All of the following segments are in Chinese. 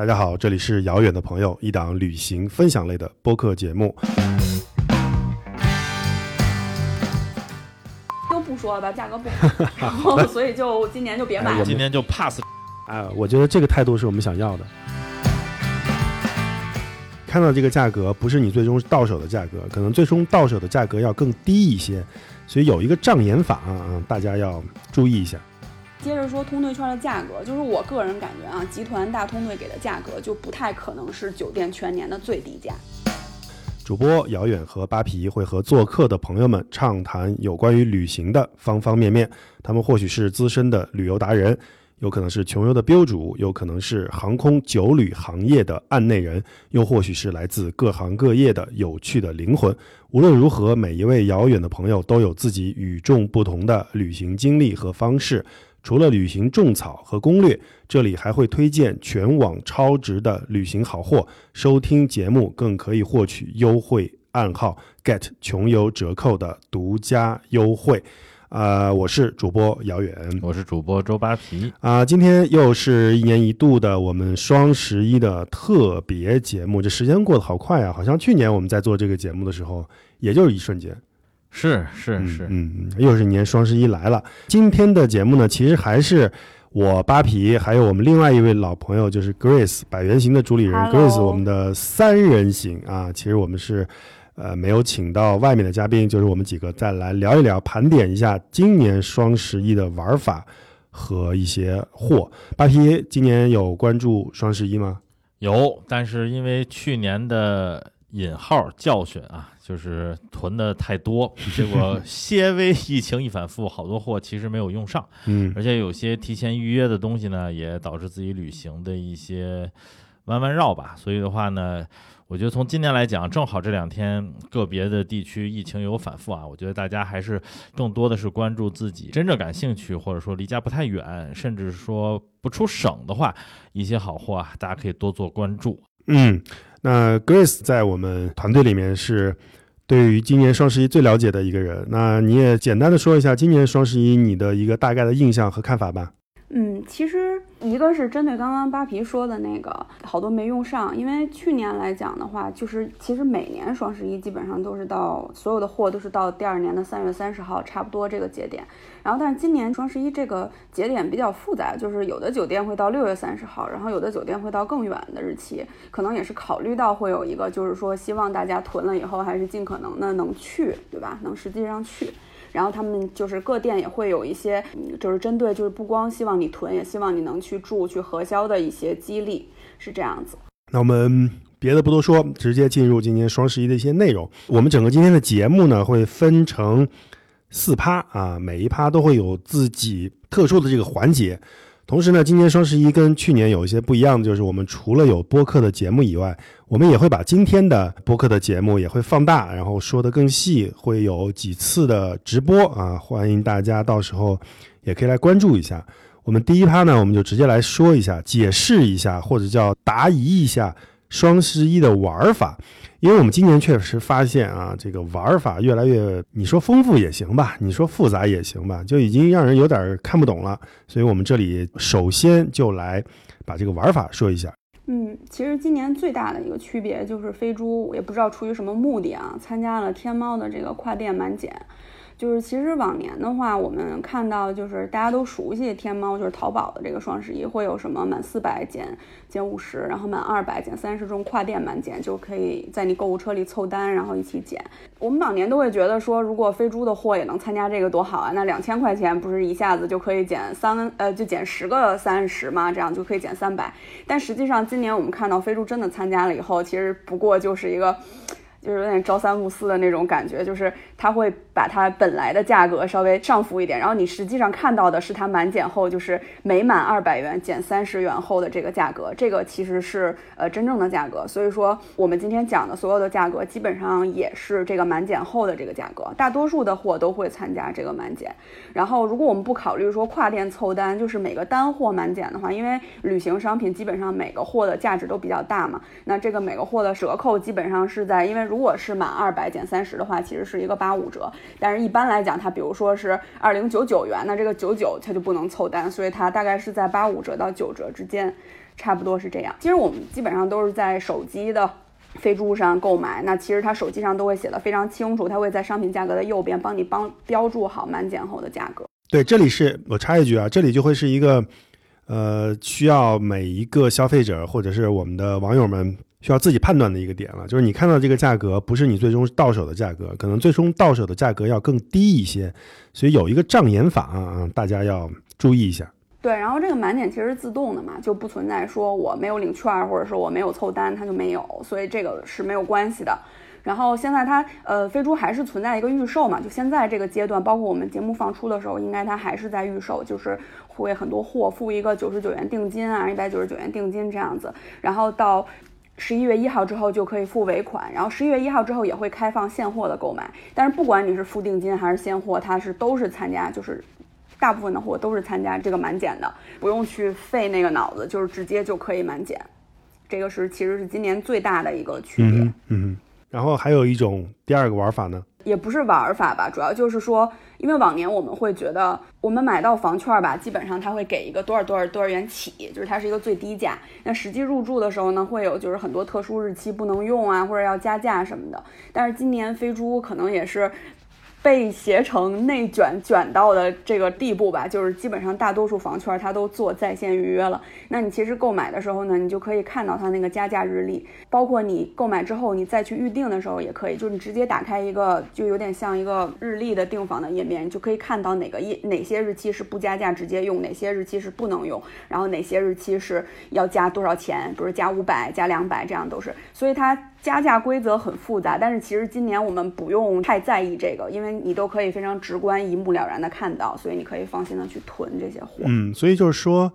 大家好，这里是遥远的朋友，一档旅行分享类的播客节目。都不说了吧，价格不好，然后所以就今年就别买了。今年就 pass。啊，我觉得这个态度是我们想要的。看到这个价格不是你最终到手的价格，可能最终到手的价格要更低一些，所以有一个障眼法啊，大家要注意一下。接着说通兑券的价格，就是我个人感觉啊，集团大通兑给的价格就不太可能是酒店全年的最低价。主播遥远和扒皮会和做客的朋友们畅谈有关于旅行的方方面面，他们或许是资深的旅游达人。有可能是穷游的标主，有可能是航空酒旅行业的案内人，又或许是来自各行各业的有趣的灵魂。无论如何，每一位遥远的朋友都有自己与众不同的旅行经历和方式。除了旅行种草和攻略，这里还会推荐全网超值的旅行好货。收听节目更可以获取优惠暗号 “get 穷游折扣”的独家优惠。啊，我是主播姚远，我是主播周扒皮啊。今天又是一年一度的我们双十一的特别节目，这时间过得好快啊！好像去年我们在做这个节目的时候，也就是一瞬间。是是是，嗯，又是一年双十一来了。今天的节目呢，其实还是我扒皮，还有我们另外一位老朋友，就是 Grace 百元行的主理人 Grace，我们的三人行啊。其实我们是。呃，没有请到外面的嘉宾，就是我们几个再来聊一聊，盘点一下今年双十一的玩法和一些货。扒皮今年有关注双十一吗？有，但是因为去年的引号教训啊，就是囤的太多，结果 些微疫情一反复，好多货其实没有用上。嗯，而且有些提前预约的东西呢，也导致自己旅行的一些弯弯绕吧。所以的话呢。我觉得从今年来讲，正好这两天个别的地区疫情有反复啊，我觉得大家还是更多的是关注自己真正感兴趣，或者说离家不太远，甚至说不出省的话，一些好货啊，大家可以多做关注。嗯，那 Grace 在我们团队里面是对于今年双十一最了解的一个人，那你也简单的说一下今年双十一你的一个大概的印象和看法吧。嗯，其实一个是针对刚刚扒皮说的那个，好多没用上，因为去年来讲的话，就是其实每年双十一基本上都是到所有的货都是到第二年的三月三十号，差不多这个节点。然后，但是今年双十一这个节点比较复杂，就是有的酒店会到六月三十号，然后有的酒店会到更远的日期，可能也是考虑到会有一个，就是说希望大家囤了以后还是尽可能的能去，对吧？能实际上去。然后他们就是各店也会有一些，就是针对就是不光希望你囤，也希望你能去住去核销的一些激励，是这样子。那我们别的不多说，直接进入今天双十一的一些内容。我们整个今天的节目呢会分成四趴啊，每一趴都会有自己特殊的这个环节。同时呢，今年双十一跟去年有一些不一样的，就是我们除了有播客的节目以外，我们也会把今天的播客的节目也会放大，然后说的更细，会有几次的直播啊，欢迎大家到时候也可以来关注一下。我们第一趴呢，我们就直接来说一下，解释一下，或者叫答疑一下双十一的玩法。因为我们今年确实发现啊，这个玩法越来越，你说丰富也行吧，你说复杂也行吧，就已经让人有点看不懂了。所以我们这里首先就来把这个玩法说一下。嗯，其实今年最大的一个区别就是飞猪，也不知道出于什么目的啊，参加了天猫的这个跨店满减。就是其实往年的话，我们看到就是大家都熟悉天猫，就是淘宝的这个双十一会有什么满四百减减五十，然后满二百减三十这种跨店满减，就可以在你购物车里凑单，然后一起减。我们往年都会觉得说，如果飞猪的货也能参加这个多好啊！那两千块钱不是一下子就可以减三呃，就减十个三十吗？这样就可以减三百。但实际上今年我们看到飞猪真的参加了以后，其实不过就是一个。就是有点朝三暮四的那种感觉，就是它会把它本来的价格稍微上浮一点，然后你实际上看到的是它满减后就是每满二百元减三十元后的这个价格，这个其实是呃真正的价格。所以说我们今天讲的所有的价格基本上也是这个满减后的这个价格，大多数的货都会参加这个满减。然后如果我们不考虑说跨店凑单，就是每个单货满减的话，因为旅行商品基本上每个货的价值都比较大嘛，那这个每个货的折扣基本上是在因为。如果是满二百减三十的话，其实是一个八八五折。但是一般来讲，它比如说是二零九九元，那这个九九它就不能凑单，所以它大概是在八五折到九折之间。差不多是这样。其实我们基本上都是在手机的飞猪上购买，那其实它手机上都会写的非常清楚，它会在商品价格的右边帮你帮标注好满减后的价格。对，这里是我插一句啊，这里就会是一个，呃，需要每一个消费者或者是我们的网友们需要自己判断的一个点了，就是你看到这个价格不是你最终到手的价格，可能最终到手的价格要更低一些，所以有一个障眼法啊，大家要注意一下。对，然后这个满减其实是自动的嘛，就不存在说我没有领券或者是我没有凑单它就没有，所以这个是没有关系的。然后现在它呃飞猪还是存在一个预售嘛，就现在这个阶段，包括我们节目放出的时候，应该它还是在预售，就是会很多货付一个九十九元定金啊，一百九十九元定金这样子，然后到十一月一号之后就可以付尾款，然后十一月一号之后也会开放现货的购买，但是不管你是付定金还是现货，它是都是参加，就是大部分的货都是参加这个满减的，不用去费那个脑子，就是直接就可以满减，这个是其实是今年最大的一个区别。嗯嗯。然后还有一种第二个玩法呢，也不是玩法吧，主要就是说，因为往年我们会觉得，我们买到房券儿吧，基本上它会给一个多少多少多少元起，就是它是一个最低价。那实际入住的时候呢，会有就是很多特殊日期不能用啊，或者要加价什么的。但是今年飞猪可能也是。被携程内卷卷到的这个地步吧，就是基本上大多数房券它都做在线预约了。那你其实购买的时候呢，你就可以看到它那个加价日历，包括你购买之后你再去预定的时候也可以，就是你直接打开一个就有点像一个日历的订房的页面，你就可以看到哪个页哪些日期是不加价直接用，哪些日期是不能用，然后哪些日期是要加多少钱，比如加五百、加两百，这样都是。所以它。加价规则很复杂，但是其实今年我们不用太在意这个，因为你都可以非常直观、一目了然的看到，所以你可以放心的去囤这些货。嗯，所以就是说。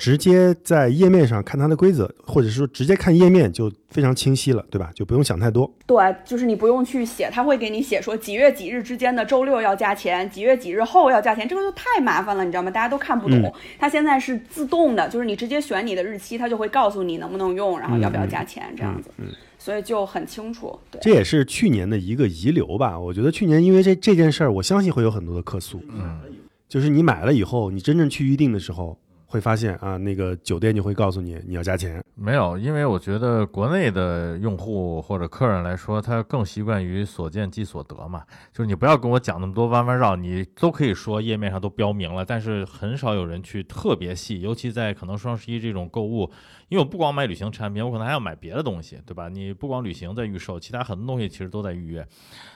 直接在页面上看它的规则，或者是说直接看页面就非常清晰了，对吧？就不用想太多。对，就是你不用去写，他会给你写说几月几日之间的周六要加钱，几月几日后要加钱，这个就太麻烦了，你知道吗？大家都看不懂。它现在是自动的，就是你直接选你的日期，它就会告诉你能不能用，然后要不要加钱这样子。嗯，所以就很清楚。对，这也是去年的一个遗留吧？我觉得去年因为这这件事儿，我相信会有很多的客诉。嗯，就是你买了以后，你真正去预定的时候。会发现啊，那个酒店就会告诉你你要加钱。没有，因为我觉得国内的用户或者客人来说，他更习惯于所见即所得嘛。就是你不要跟我讲那么多弯弯绕，你都可以说页面上都标明了，但是很少有人去特别细，尤其在可能双十一这种购物，因为我不光买旅行产品，我可能还要买别的东西，对吧？你不光旅行在预售，其他很多东西其实都在预约。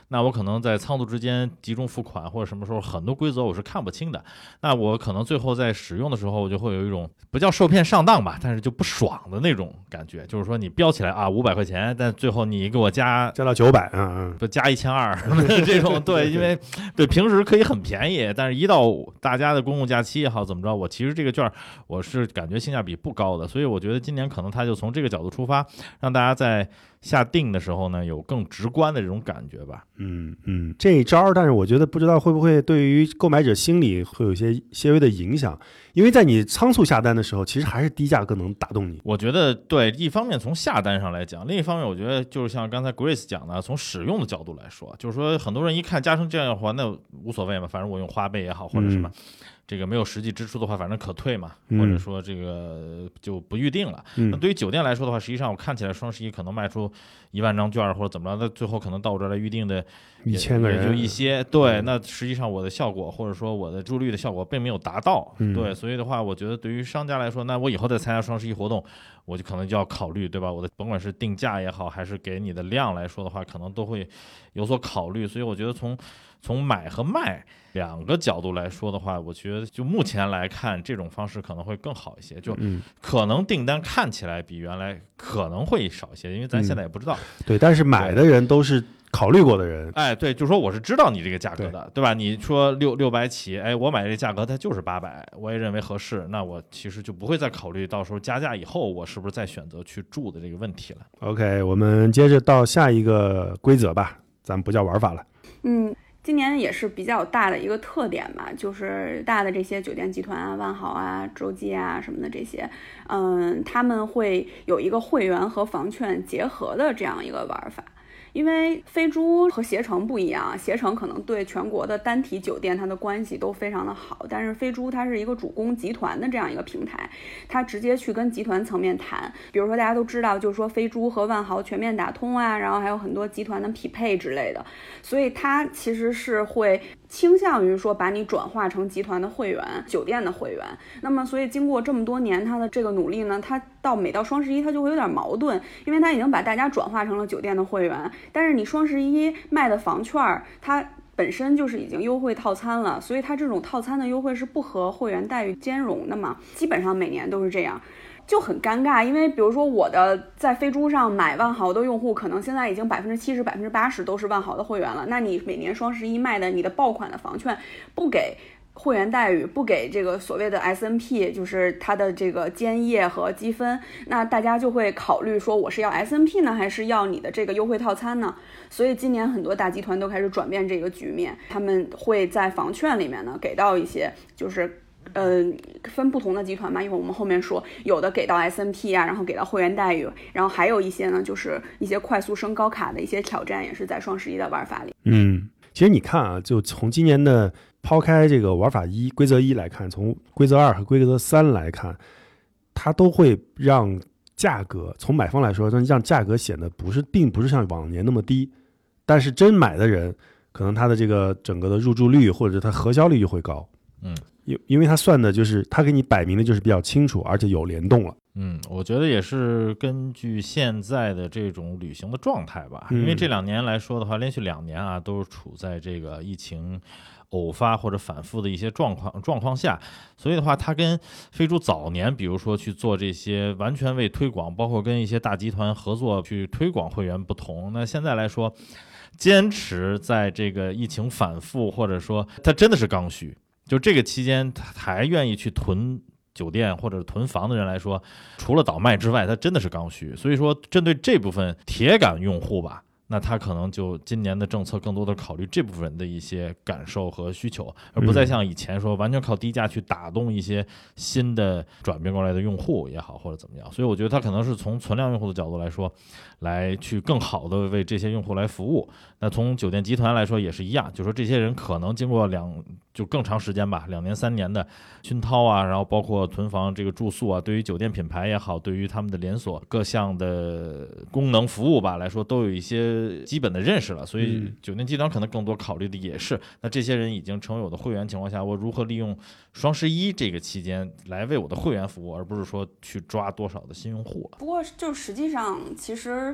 那我可能在仓促之间集中付款，或者什么时候很多规则我是看不清的。那我可能最后在使用的时候，我就会有一种不叫受骗上当吧，但是就不爽的那种感觉。就是说你标起来啊五百块钱，但最后你给我加加到九百，嗯嗯，不加一千二 这种。对，因为 对平时可以很便宜，但是一到大家的公共假期也好怎么着，我其实这个券我是感觉性价比不高的。所以我觉得今年可能他就从这个角度出发，让大家在。下定的时候呢，有更直观的这种感觉吧。嗯嗯，这一招，但是我觉得不知道会不会对于购买者心理会有一些些微的影响，因为在你仓促下单的时候，其实还是低价更能打动你。我觉得对，一方面从下单上来讲，另一方面我觉得就是像刚才 Grace 讲的，从使用的角度来说，就是说很多人一看加成这样的话，那无所谓嘛，反正我用花呗也好或者什么。这个没有实际支出的话，反正可退嘛，或者说这个就不预定了。那对于酒店来说的话，实际上我看起来双十一可能卖出一万张券或者怎么着，那最后可能到我这儿来预定的一千个人就一些。对，那实际上我的效果或者说我的助率的效果并没有达到。对，所以的话，我觉得对于商家来说，那我以后再参加双十一活动，我就可能就要考虑，对吧？我的甭管是定价也好，还是给你的量来说的话，可能都会有所考虑。所以我觉得从从买和卖两个角度来说的话，我觉得就目前来看，这种方式可能会更好一些。就可能订单看起来比原来可能会少一些，因为咱现在也不知道。对，但是买的人都是考虑过的人。哎，对，就说我是知道你这个价格的，对吧？你说六六百起，哎，我买这价格它就是八百，我也认为合适，那我其实就不会再考虑到时候加价以后我是不是再选择去住的这个问题了。OK，我们接着到下一个规则吧，咱们不叫玩法了。嗯。今年也是比较大的一个特点吧，就是大的这些酒店集团啊，万豪啊、洲际啊什么的这些，嗯，他们会有一个会员和房券结合的这样一个玩法。因为飞猪和携程不一样，携程可能对全国的单体酒店它的关系都非常的好，但是飞猪它是一个主攻集团的这样一个平台，它直接去跟集团层面谈，比如说大家都知道，就是说飞猪和万豪全面打通啊，然后还有很多集团的匹配之类的，所以它其实是会倾向于说把你转化成集团的会员、酒店的会员。那么，所以经过这么多年他的这个努力呢，他到每到双十一他就会有点矛盾，因为他已经把大家转化成了酒店的会员。但是你双十一卖的房券儿，它本身就是已经优惠套餐了，所以它这种套餐的优惠是不和会员待遇兼容的嘛？基本上每年都是这样，就很尴尬。因为比如说我的在飞猪上买万豪的用户，可能现在已经百分之七十、百分之八十都是万豪的会员了。那你每年双十一卖的你的爆款的房券不给。会员待遇不给这个所谓的 S N P，就是它的这个兼业和积分，那大家就会考虑说，我是要 S N P 呢，还是要你的这个优惠套餐呢？所以今年很多大集团都开始转变这个局面，他们会在房券里面呢给到一些，就是呃分不同的集团嘛，一会儿我们后面说，有的给到 S N P 啊，然后给到会员待遇，然后还有一些呢，就是一些快速升高卡的一些挑战，也是在双十一的玩法里。嗯，其实你看啊，就从今年的。抛开这个玩法一规则一来看，从规则二和规则三来看，它都会让价格从买方来说，让价格显得不是，并不是像往年那么低。但是真买的人，可能他的这个整个的入住率或者他核销率就会高。嗯，因因为他算的就是他给你摆明的就是比较清楚，而且有联动了。嗯，我觉得也是根据现在的这种旅行的状态吧。因为这两年来说的话，连续两年啊，都是处在这个疫情。偶发或者反复的一些状况状况下，所以的话，它跟飞猪早年，比如说去做这些完全为推广，包括跟一些大集团合作去推广会员不同。那现在来说，坚持在这个疫情反复，或者说它真的是刚需，就这个期间还愿意去囤酒店或者囤房的人来说，除了倒卖之外，他真的是刚需。所以说，针对这部分铁杆用户吧。那他可能就今年的政策更多的考虑这部分人的一些感受和需求，而不再像以前说完全靠低价去打动一些新的转变过来的用户也好，或者怎么样。所以我觉得他可能是从存量用户的角度来说，来去更好的为这些用户来服务。那从酒店集团来说也是一样，就说这些人可能经过两就更长时间吧，两年三年的熏陶啊，然后包括囤房这个住宿啊，对于酒店品牌也好，对于他们的连锁各项的功能服务吧来说，都有一些。基本的认识了，所以酒店集团可能更多考虑的也是，那这些人已经成为我的会员情况下，我如何利用双十一这个期间来为我的会员服务，而不是说去抓多少的新用户不过，就实际上其实。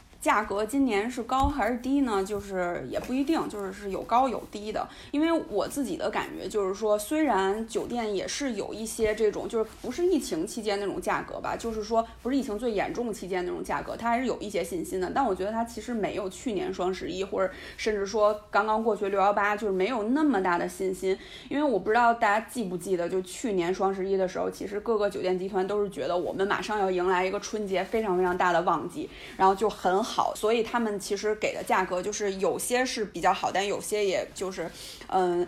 价格今年是高还是低呢？就是也不一定，就是是有高有低的。因为我自己的感觉就是说，虽然酒店也是有一些这种，就是不是疫情期间那种价格吧，就是说不是疫情最严重期间那种价格，它还是有一些信心的。但我觉得它其实没有去年双十一，或者甚至说刚刚过去六幺八，就是没有那么大的信心。因为我不知道大家记不记得，就去年双十一的时候，其实各个酒店集团都是觉得我们马上要迎来一个春节非常非常大的旺季，然后就很。好所以他们其实给的价格就是有些是比较好，但有些也就是，嗯，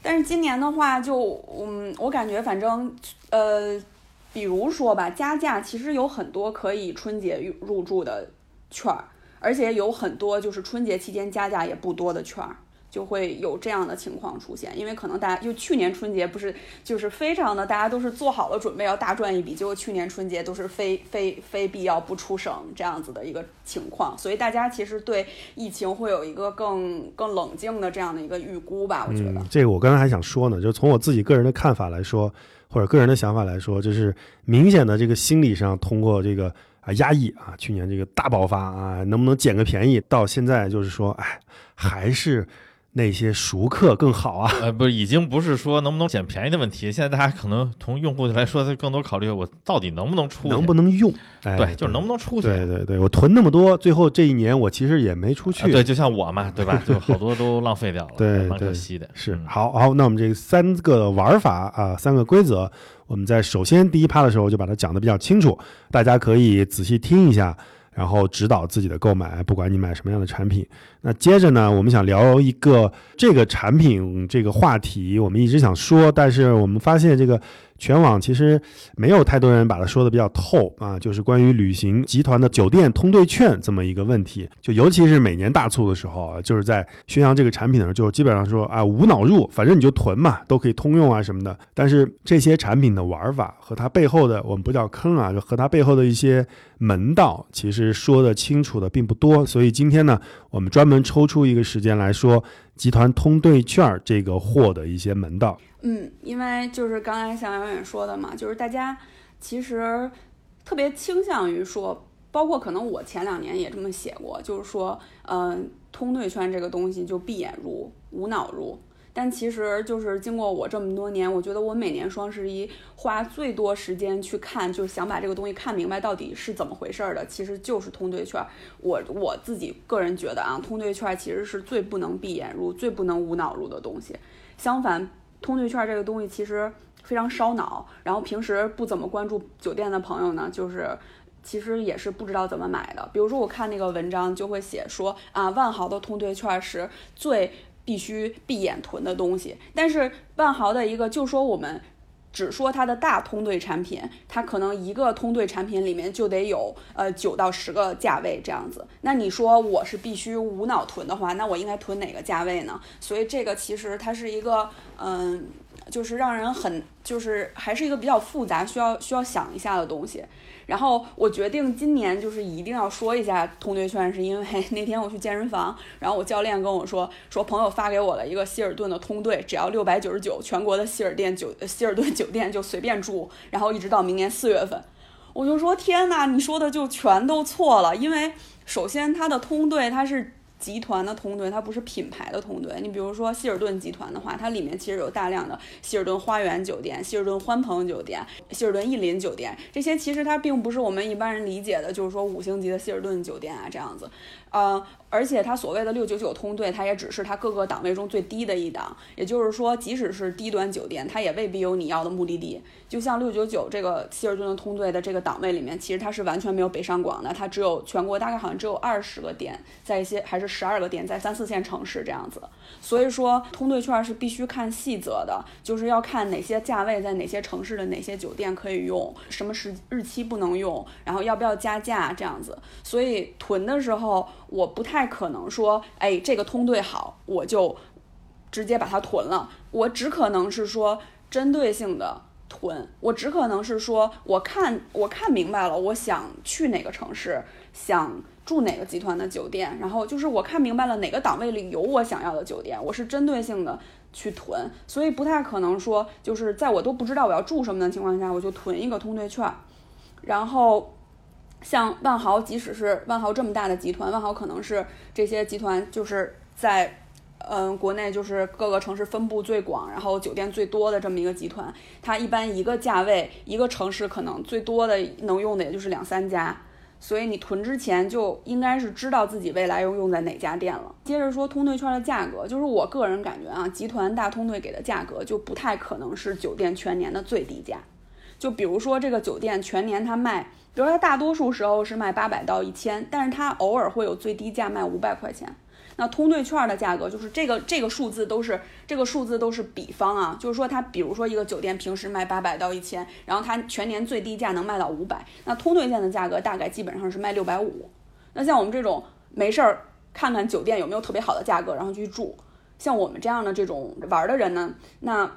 但是今年的话，就嗯，我感觉反正呃，比如说吧，加价其实有很多可以春节入住的券儿，而且有很多就是春节期间加价也不多的券儿。就会有这样的情况出现，因为可能大家就去年春节不是就是非常的，大家都是做好了准备要大赚一笔，结果去年春节都是非非非必要不出省这样子的一个情况，所以大家其实对疫情会有一个更更冷静的这样的一个预估吧，我觉得。这个我刚才还想说呢，就是从我自己个人的看法来说，或者个人的想法来说，就是明显的这个心理上通过这个啊压抑啊，去年这个大爆发啊，能不能捡个便宜，到现在就是说，哎，还是。那些熟客更好啊？呃，不，已经不是说能不能捡便宜的问题。现在大家可能从用户来说，他更多考虑我到底能不能出，能不能用？对，就是能不能出去？对对对，我囤那么多，最后这一年我其实也没出去。对，就像我嘛，对吧？就好多都浪费掉了，对，蛮可惜的。是，好好，那我们这三个玩法啊，三个规则，我们在首先第一趴的时候就把它讲的比较清楚，大家可以仔细听一下。然后指导自己的购买，不管你买什么样的产品。那接着呢，我们想聊一个这个产品这个话题，我们一直想说，但是我们发现这个全网其实没有太多人把它说的比较透啊，就是关于旅行集团的酒店通兑券这么一个问题。就尤其是每年大促的时候啊，就是在宣扬这个产品的时候，就基本上说啊无脑入，反正你就囤嘛，都可以通用啊什么的。但是这些产品的玩法和它背后的，我们不叫坑啊，就和它背后的一些门道，其实说的清楚的并不多。所以今天呢，我们专门抽出一个时间来说集团通兑券这个货的一些门道。嗯，因为就是刚才像杨远说的嘛，就是大家其实特别倾向于说，包括可能我前两年也这么写过，就是说，嗯，通兑券这个东西就闭眼入，无脑入。但其实就是经过我这么多年，我觉得我每年双十一花最多时间去看，就是想把这个东西看明白到底是怎么回事儿的，其实就是通兑券。我我自己个人觉得啊，通兑券其实是最不能闭眼入、最不能无脑入的东西。相反，通兑券这个东西其实非常烧脑，然后平时不怎么关注酒店的朋友呢，就是其实也是不知道怎么买的。比如说我看那个文章就会写说啊，万豪的通兑券是最。必须闭眼囤的东西，但是万豪的一个就说我们只说它的大通兑产品，它可能一个通兑产品里面就得有呃九到十个价位这样子。那你说我是必须无脑囤的话，那我应该囤哪个价位呢？所以这个其实它是一个嗯，就是让人很就是还是一个比较复杂，需要需要想一下的东西。然后我决定今年就是一定要说一下通兑券，是因为 那天我去健身房，然后我教练跟我说，说朋友发给我了一个希尔顿的通兑，只要六百九十九，全国的希尔店酒希尔顿酒店就随便住，然后一直到明年四月份，我就说天哪，你说的就全都错了，因为首先它的通兑它是。集团的通兑，它不是品牌的通兑。你比如说希尔顿集团的话，它里面其实有大量的希尔顿花园酒店、希尔顿欢朋酒店、希尔顿逸林酒店，这些其实它并不是我们一般人理解的，就是说五星级的希尔顿酒店啊这样子。呃，而且它所谓的六九九通兑，它也只是它各个档位中最低的一档。也就是说，即使是低端酒店，它也未必有你要的目的地。就像六九九这个希尔顿的通兑的这个档位里面，其实它是完全没有北上广的，它只有全国大概好像只有二十个点，在一些还是十二个点在三四线城市这样子。所以说，通兑券是必须看细则的，就是要看哪些价位在哪些城市的哪些酒店可以用，什么时日期不能用，然后要不要加价这样子。所以囤的时候。我不太可能说，哎，这个通兑好，我就直接把它囤了。我只可能是说针对性的囤，我只可能是说，我看我看明白了，我想去哪个城市，想住哪个集团的酒店，然后就是我看明白了哪个档位里有我想要的酒店，我是针对性的去囤，所以不太可能说，就是在我都不知道我要住什么的情况下，我就囤一个通兑券，然后。像万豪，即使是万豪这么大的集团，万豪可能是这些集团就是在，嗯，国内就是各个城市分布最广，然后酒店最多的这么一个集团。它一般一个价位，一个城市可能最多的能用的也就是两三家，所以你囤之前就应该是知道自己未来要用在哪家店了。接着说通兑券的价格，就是我个人感觉啊，集团大通兑给的价格就不太可能是酒店全年的最低价。就比如说这个酒店全年它卖。比如说它大多数时候是卖八百到一千，但是它偶尔会有最低价卖五百块钱。那通兑券的价格就是这个这个数字都是这个数字都是比方啊，就是说它比如说一个酒店平时卖八百到一千，然后它全年最低价能卖到五百，那通兑券的价格大概基本上是卖六百五。那像我们这种没事儿看看酒店有没有特别好的价格，然后去住，像我们这样的这种玩的人呢，那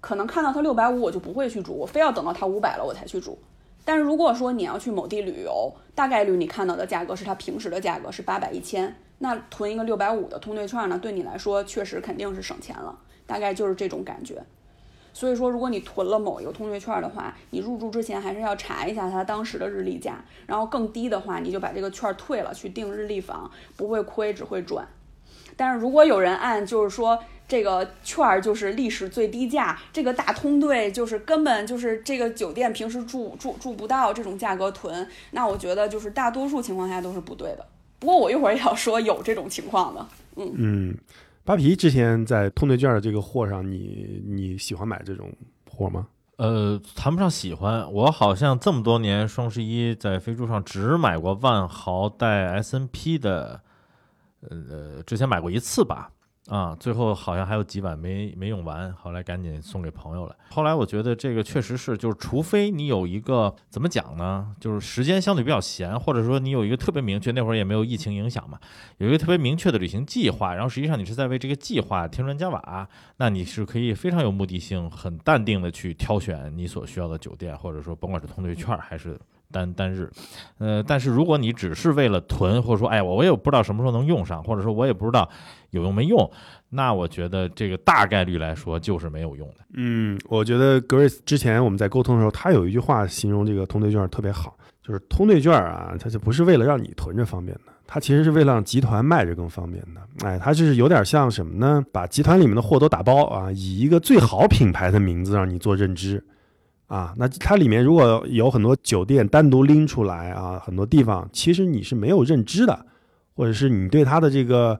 可能看到它六百五我就不会去住，我非要等到它五百了我才去住。但是如果说你要去某地旅游，大概率你看到的价格是它平时的价格是八百一千，那囤一个六百五的通兑券呢，对你来说确实肯定是省钱了，大概就是这种感觉。所以说，如果你囤了某一个通兑券的话，你入住之前还是要查一下它当时的日历价，然后更低的话，你就把这个券退了，去订日历房，不会亏，只会赚。但是如果有人按就是说。这个券儿就是历史最低价，这个大通兑就是根本就是这个酒店平时住住住不到这种价格囤，那我觉得就是大多数情况下都是不对的。不过我一会儿也要说有这种情况的，嗯嗯，扒皮之前在通兑券的这个货上，你你喜欢买这种货吗？呃，谈不上喜欢，我好像这么多年双十一在飞猪上只买过万豪带 S N P 的，呃，之前买过一次吧。啊，最后好像还有几碗没没用完，后来赶紧送给朋友了。后来我觉得这个确实是，就是除非你有一个怎么讲呢，就是时间相对比较闲，或者说你有一个特别明确，那会儿也没有疫情影响嘛，有一个特别明确的旅行计划，然后实际上你是在为这个计划添砖加瓦，那你是可以非常有目的性、很淡定的去挑选你所需要的酒店，或者说甭管是通兑券还是。单单日，呃，但是如果你只是为了囤，或者说，哎，我我也不知道什么时候能用上，或者说我也不知道有用没用，那我觉得这个大概率来说就是没有用的。嗯，我觉得 Grace 之前我们在沟通的时候，他有一句话形容这个通兑券特别好，就是通兑券啊，它就不是为了让你囤着方便的，它其实是为了让集团卖着更方便的。哎，它就是有点像什么呢？把集团里面的货都打包啊，以一个最好品牌的名字让你做认知。啊，那它里面如果有很多酒店单独拎出来啊，很多地方其实你是没有认知的，或者是你对它的这个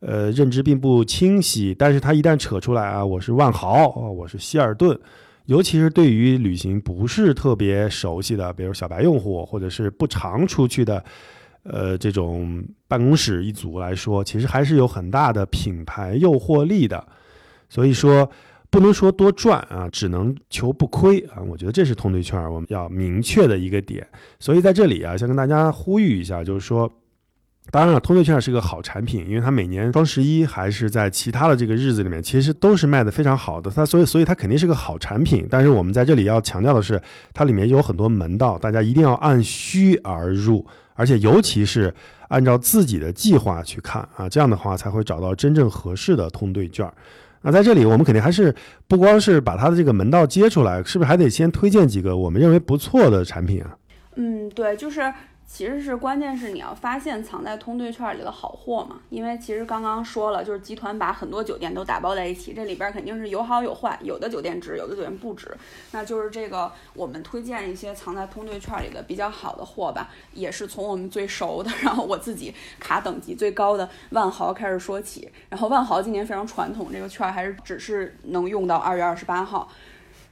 呃认知并不清晰。但是它一旦扯出来啊，我是万豪，我是希尔顿，尤其是对于旅行不是特别熟悉的，比如小白用户或者是不常出去的呃这种办公室一族来说，其实还是有很大的品牌诱惑力的。所以说。不能说多赚啊，只能求不亏啊！我觉得这是通兑券我们要明确的一个点。所以在这里啊，想跟大家呼吁一下，就是说，当然了，通兑券是个好产品，因为它每年双十一还是在其他的这个日子里面，其实都是卖的非常好的。它所以所以它肯定是个好产品。但是我们在这里要强调的是，它里面有很多门道，大家一定要按需而入，而且尤其是按照自己的计划去看啊，这样的话才会找到真正合适的通兑券。那在这里，我们肯定还是不光是把它的这个门道接出来，是不是还得先推荐几个我们认为不错的产品啊？嗯，对，就是。其实是关键是你要发现藏在通兑券里的好货嘛，因为其实刚刚说了，就是集团把很多酒店都打包在一起，这里边肯定是有好有坏，有的酒店值，有的酒店不值。那就是这个，我们推荐一些藏在通兑券里的比较好的货吧，也是从我们最熟的，然后我自己卡等级最高的万豪开始说起。然后万豪今年非常传统，这个券还是只是能用到二月二十八号。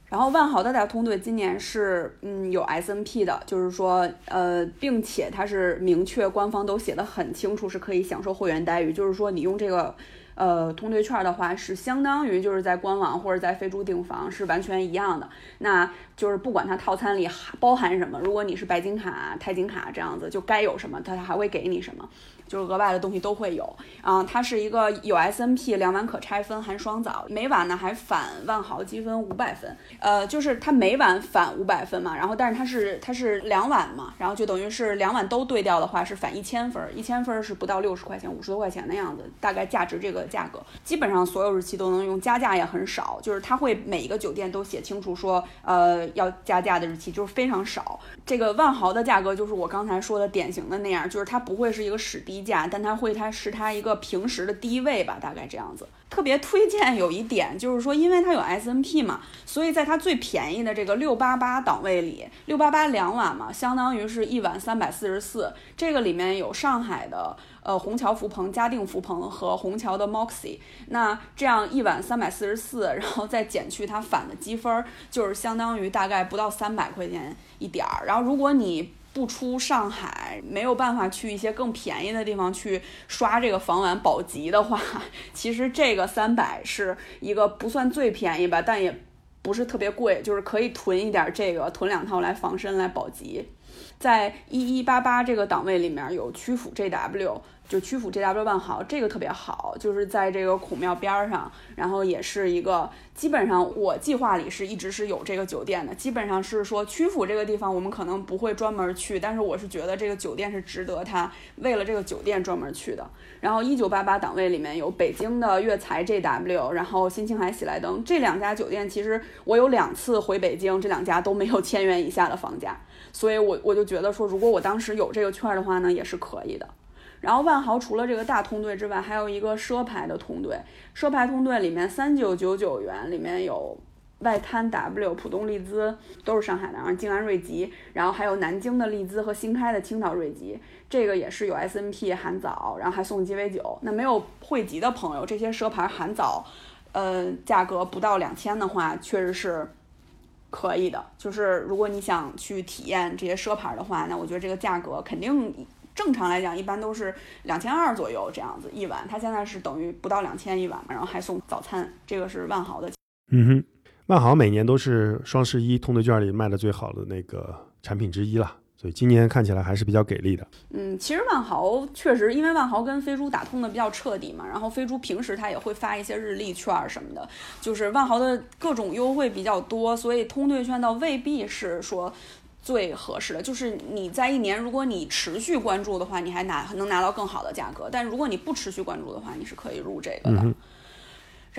然后万豪的大通兑今年是嗯有 S N P 的，就是说呃，并且它是明确官方都写的很清楚，是可以享受会员待遇。就是说你用这个呃通兑券的话，是相当于就是在官网或者在飞猪订房是完全一样的。那就是不管它套餐里包含什么，如果你是白金卡、钛金卡这样子，就该有什么它还会给你什么。就是额外的东西都会有啊，它是一个有 S N P 两晚可拆分含双早，每晚呢还返万豪积分五百分，呃，就是它每晚返五百分嘛，然后但是它是它是两晚嘛，然后就等于是两晚都兑掉的话是返一千分，一千分是不到六十块钱，五十多块钱的样子，大概价值这个价格，基本上所有日期都能用，加价也很少，就是它会每一个酒店都写清楚说，呃，要加价的日期就是非常少。这个万豪的价格就是我刚才说的典型的那样，就是它不会是一个史低。价，但它会，它是它一个平时的低位吧，大概这样子。特别推荐有一点就是说，因为它有 S N P 嘛，所以在它最便宜的这个六八八档位里，六八八两晚嘛，相当于是一晚三百四十四。这个里面有上海的呃虹桥福朋、嘉定福朋和虹桥的 Moxie。那这样一晚三百四十四，然后再减去它返的积分，就是相当于大概不到三百块钱一点儿。然后如果你不出上海，没有办法去一些更便宜的地方去刷这个房晚保级的话，其实这个三百是一个不算最便宜吧，但也不是特别贵，就是可以囤一点这个，囤两套来防身来保级。在一一八八这个档位里面有曲阜 JW。就曲阜 JW 万豪这个特别好，就是在这个孔庙边上，然后也是一个基本上我计划里是一直是有这个酒店的，基本上是说曲阜这个地方我们可能不会专门去，但是我是觉得这个酒店是值得他为了这个酒店专门去的。然后一九八八档位里面有北京的悦才 JW，然后新青海喜来登这两家酒店，其实我有两次回北京，这两家都没有千元以下的房价，所以我我就觉得说，如果我当时有这个券的话呢，也是可以的。然后万豪除了这个大通兑之外，还有一个奢牌的通兑。奢牌通兑里面三九九九元里面有外滩 W、浦东丽兹，都是上海的，然后静安瑞吉，然后还有南京的丽兹和新开的青岛瑞吉，这个也是有 S N P 含早，然后还送鸡尾酒。那没有汇集的朋友，这些奢牌含早，呃，价格不到两千的话，确实是可以的。就是如果你想去体验这些奢牌的话，那我觉得这个价格肯定。正常来讲一般都是两千二左右这样子一晚，它现在是等于不到两千一晚嘛，然后还送早餐，这个是万豪的。嗯哼，万豪每年都是双十一通兑券里卖的最好的那个产品之一了。所以今年看起来还是比较给力的。嗯，其实万豪确实，因为万豪跟飞猪打通的比较彻底嘛，然后飞猪平时它也会发一些日历券什么的，就是万豪的各种优惠比较多，所以通兑券倒未必是说最合适的。就是你在一年，如果你持续关注的话，你还拿能拿到更好的价格；但如果你不持续关注的话，你是可以入这个的。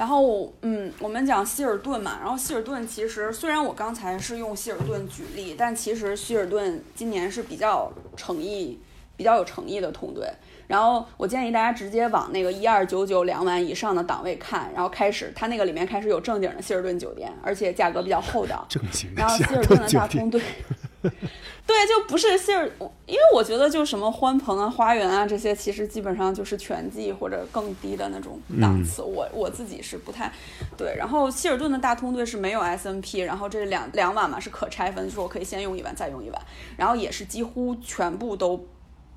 然后，嗯，我们讲希尔顿嘛，然后希尔顿其实虽然我刚才是用希尔顿举例，但其实希尔顿今年是比较诚意、比较有诚意的团队。然后我建议大家直接往那个一二九九两晚以上的档位看，然后开始它那个里面开始有正经的希尔顿酒店，而且价格比较厚道。正经然后希尔顿的大通兑。对，就不是希尔，因为我觉得就什么欢朋啊、花园啊这些，其实基本上就是全季或者更低的那种档次。我我自己是不太对。然后希尔顿的大通兑是没有 S N P，然后这两两晚嘛是可拆分，就是我可以先用一晚再用一晚，然后也是几乎全部都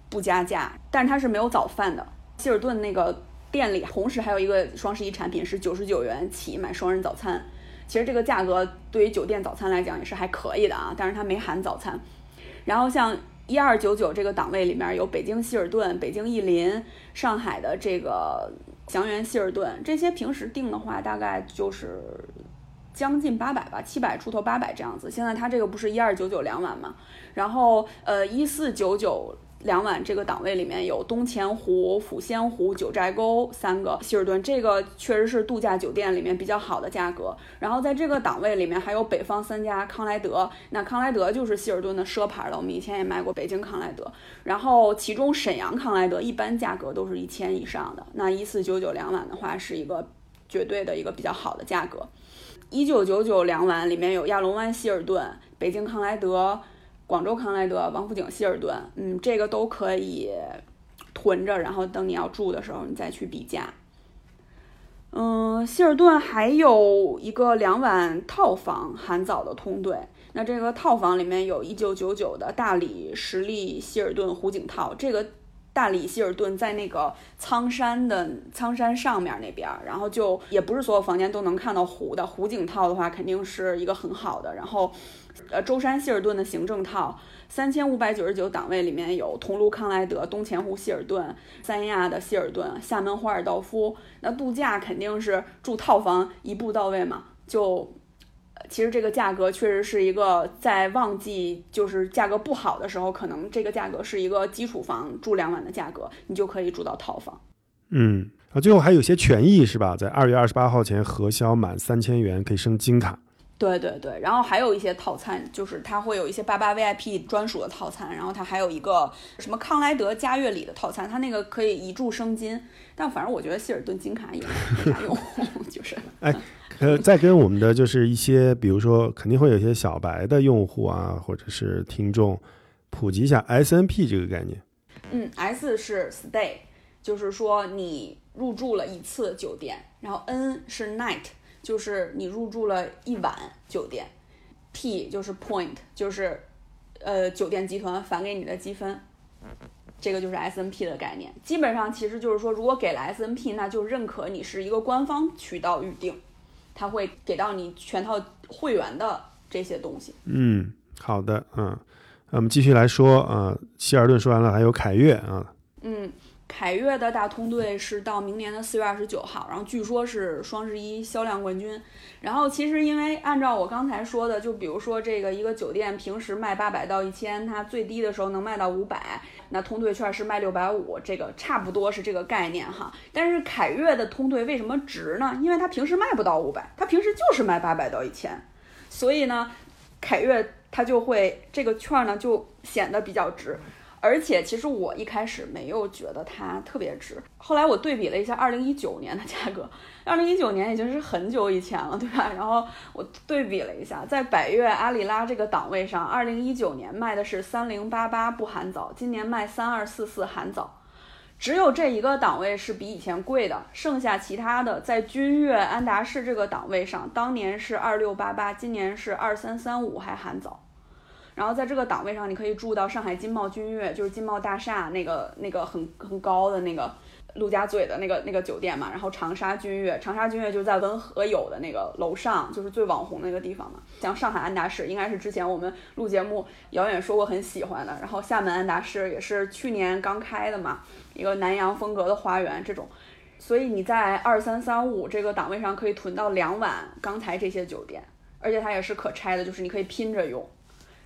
不加价，但是它是没有早饭的。希尔顿那个店里同时还有一个双十一产品是九十九元起买双人早餐，其实这个价格对于酒店早餐来讲也是还可以的啊，但是它没含早餐。然后像一二九九这个档位里面有北京希尔顿、北京逸林、上海的这个祥源希尔顿，这些平时订的话大概就是将近八百吧，七百出头八百这样子。现在它这个不是一二九九两晚嘛，然后呃一四九九。两晚这个档位里面有东钱湖、抚仙湖、九寨沟三个希尔顿，这个确实是度假酒店里面比较好的价格。然后在这个档位里面还有北方三家康莱德，那康莱德就是希尔顿的奢牌了，我们以前也卖过北京康莱德。然后其中沈阳康莱德一般价格都是一千以上的，那一四九九两晚的话是一个绝对的一个比较好的价格。一九九九两晚里面有亚龙湾希尔顿、北京康莱德。广州康莱德、王府井希尔顿，嗯，这个都可以囤着，然后等你要住的时候你再去比价。嗯，希尔顿还有一个两晚套房含早的通兑，那这个套房里面有一九九九的大理实力希尔顿湖景套，这个大理希尔顿在那个苍山的苍山上面那边，然后就也不是所有房间都能看到湖的，湖景套的话肯定是一个很好的，然后。呃，舟山希尔顿的行政套三千五百九十九档位里面有桐庐康莱德、东钱湖希尔顿、三亚的希尔顿、厦门华尔道夫。那度假肯定是住套房一步到位嘛？就其实这个价格确实是一个在旺季就是价格不好的时候，可能这个价格是一个基础房住两晚的价格，你就可以住到套房。嗯，啊，最后还有些权益是吧？在二月二十八号前核销满三千元可以升金卡。对对对，然后还有一些套餐，就是它会有一些八八 VIP 专属的套餐，然后它还有一个什么康莱德嘉悦里的套餐，它那个可以一注升金。但反正我觉得希尔顿金卡也没啥用，就是哎，呃，再跟我们的就是一些，比如说肯定会有一些小白的用户啊，或者是听众普及一下 SNP 这个概念。嗯，S 是 Stay，就是说你入住了一次酒店，然后 N 是 Night。就是你入住了一晚酒店，P 就是 point，就是呃酒店集团返给你的积分，这个就是 S N P 的概念。基本上其实就是说，如果给了 S N P，那就认可你是一个官方渠道预订，他会给到你全套会员的这些东西。嗯，好的，嗯，那我们继续来说，呃，希尔顿说完了，还有凯悦啊，嗯。凯悦的大通兑是到明年的四月二十九号，然后据说是双十一销量冠军。然后其实因为按照我刚才说的，就比如说这个一个酒店平时卖八百到一千，它最低的时候能卖到五百，那通兑券是卖六百五，这个差不多是这个概念哈。但是凯悦的通兑为什么值呢？因为它平时卖不到五百，它平时就是卖八百到一千，所以呢，凯悦它就会这个券呢就显得比较值。而且其实我一开始没有觉得它特别值，后来我对比了一下二零一九年的价格，二零一九年已经是很久以前了，对吧？然后我对比了一下，在百悦阿里拉这个档位上，二零一九年卖的是三零八八不含早，今年卖三二四四含早，只有这一个档位是比以前贵的，剩下其他的在君悦安达仕这个档位上，当年是二六八八，今年是二三三五还含早。然后在这个档位上，你可以住到上海金茂君悦，就是金茂大厦那个那个很很高的那个陆家嘴的那个那个酒店嘛。然后长沙君悦，长沙君悦就在文和友的那个楼上，就是最网红那个地方嘛。像上海安达仕，应该是之前我们录节目遥远说过很喜欢的。然后厦门安达仕也是去年刚开的嘛，一个南洋风格的花园这种。所以你在二三三五这个档位上可以囤到两晚刚才这些酒店，而且它也是可拆的，就是你可以拼着用。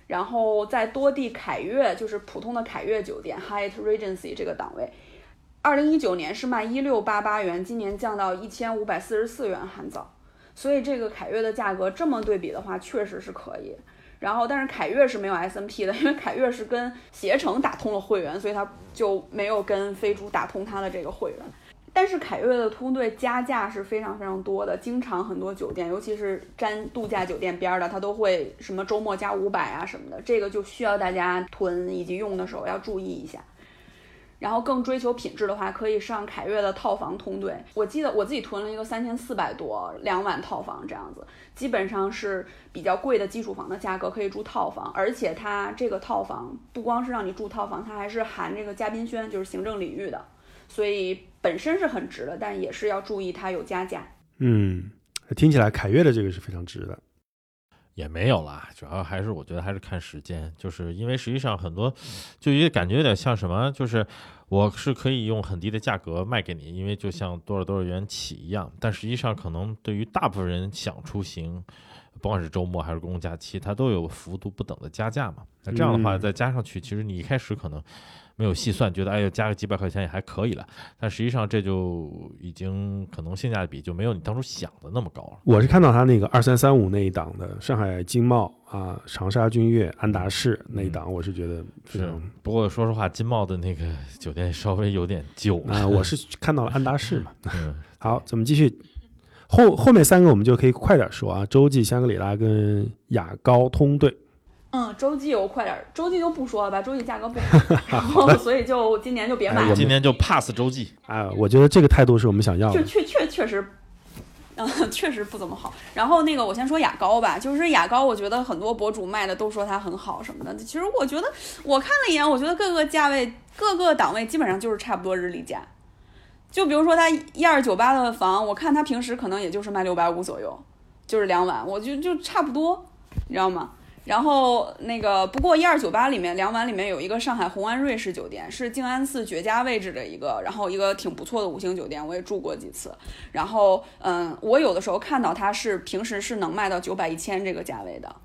然后在多地凯悦，就是普通的凯悦酒店 Hyatt Regency 这个档位，二零一九年是卖一六八八元，今年降到一千五百四十四元含早。所以这个凯悦的价格这么对比的话，确实是可以。然后，但是凯悦是没有 S N P 的，因为凯悦是跟携程打通了会员，所以它就没有跟飞猪打通它的这个会员。但是凯悦的通兑加价是非常非常多的，经常很多酒店，尤其是沾度假酒店边儿的，它都会什么周末加五百啊什么的，这个就需要大家囤以及用的时候要注意一下。然后更追求品质的话，可以上凯悦的套房通兑。我记得我自己囤了一个三千四百多两晚套房，这样子基本上是比较贵的基础房的价格可以住套房，而且它这个套房不光是让你住套房，它还是含这个嘉宾轩，就是行政领域的。所以本身是很值的，但也是要注意它有加价。嗯，听起来凯越的这个是非常值的。也没有啦，主要还是我觉得还是看时间，就是因为实际上很多，就也感觉有点像什么，就是我是可以用很低的价格卖给你，因为就像多少多少元起一样，但实际上可能对于大部分人想出行，不管是周末还是公共假期，它都有幅度不等的加价嘛。那这样的话再加上去，其实你一开始可能。没有细算，觉得哎呦加个几百块钱也还可以了，但实际上这就已经可能性价比就没有你当初想的那么高了。我是看到他那个二三三五那一档的上海金茂啊、长沙君悦、安达仕那一档，我是觉得是。不过说实话，金茂的那个酒店稍微有点旧啊。我是看到了安达仕嘛。好，咱们继续后后面三个，我们就可以快点说啊。洲际香格里拉跟雅高通兑。嗯，洲际我快点，洲际就不说了吧，洲际价格不好，然后 所以就今年就别买了。今年就 pass 洲际啊，我觉得这个态度是我们想要的。就确确确实，嗯，确实不怎么好。然后那个我先说雅高吧，就是雅高，我觉得很多博主卖的都说它很好什么的。其实我觉得我看了一眼，我觉得各个价位、各个档位基本上就是差不多日历价。就比如说他一二九八的房，我看他平时可能也就是卖六百五左右，就是两晚，我就就差不多，你知道吗？然后那个，不过一二九八里面两晚里面有一个上海红安瑞士酒店，是静安寺绝佳位置的一个，然后一个挺不错的五星酒店，我也住过几次。然后嗯，我有的时候看到它是平时是能卖到九百一千这个价位的。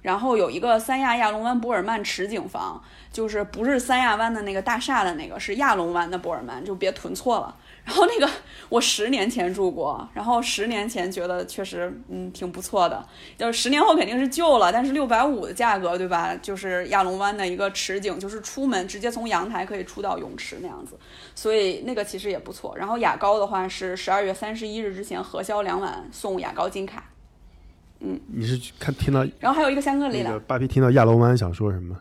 然后有一个三亚亚龙湾博尔曼池景房，就是不是三亚湾的那个大厦的那个，是亚龙湾的博尔曼，就别囤错了。然后那个我十年前住过，然后十年前觉得确实嗯挺不错的，就是十年后肯定是旧了，但是六百五的价格对吧？就是亚龙湾的一个池景，就是出门直接从阳台可以出到泳池那样子，所以那个其实也不错。然后雅高的话是十二月三十一日之前核销两晚送雅高金卡，嗯，你是看听到，然后还有一个香格里拉，八皮听到亚龙湾想说什么？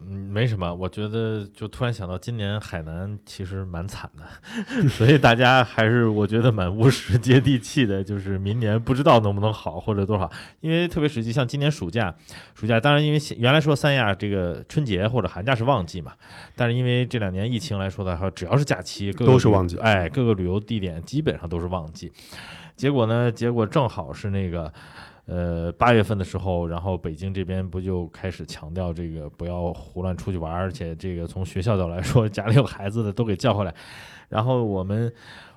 嗯，没什么，我觉得就突然想到，今年海南其实蛮惨的，所以大家还是我觉得蛮务实、接地气的。就是明年不知道能不能好或者多少，因为特别实际，像今年暑假，暑假当然因为原来说三亚这个春节或者寒假是旺季嘛，但是因为这两年疫情来说的话，只要是假期都是旺季，哎，各个旅游地点基本上都是旺季。结果呢，结果正好是那个。呃，八月份的时候，然后北京这边不就开始强调这个不要胡乱出去玩，而且这个从学校角来说，家里有孩子的都给叫回来。然后我们，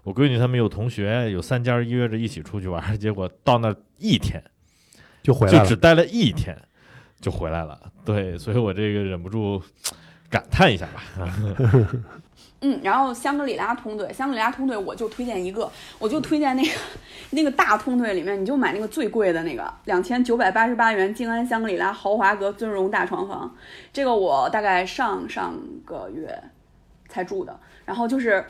我闺女他们有同学，有三家约着一起出去玩，结果到那一天就回来了，就只待了一天就回来了。对，所以我这个忍不住感叹一下吧。嗯，然后香格里拉通兑，香格里拉通兑我就推荐一个，我就推荐那个 那个大通兑里面，你就买那个最贵的那个，两千九百八十八元静安香格里拉豪华阁尊荣大床房，这个我大概上上个月才住的，然后就是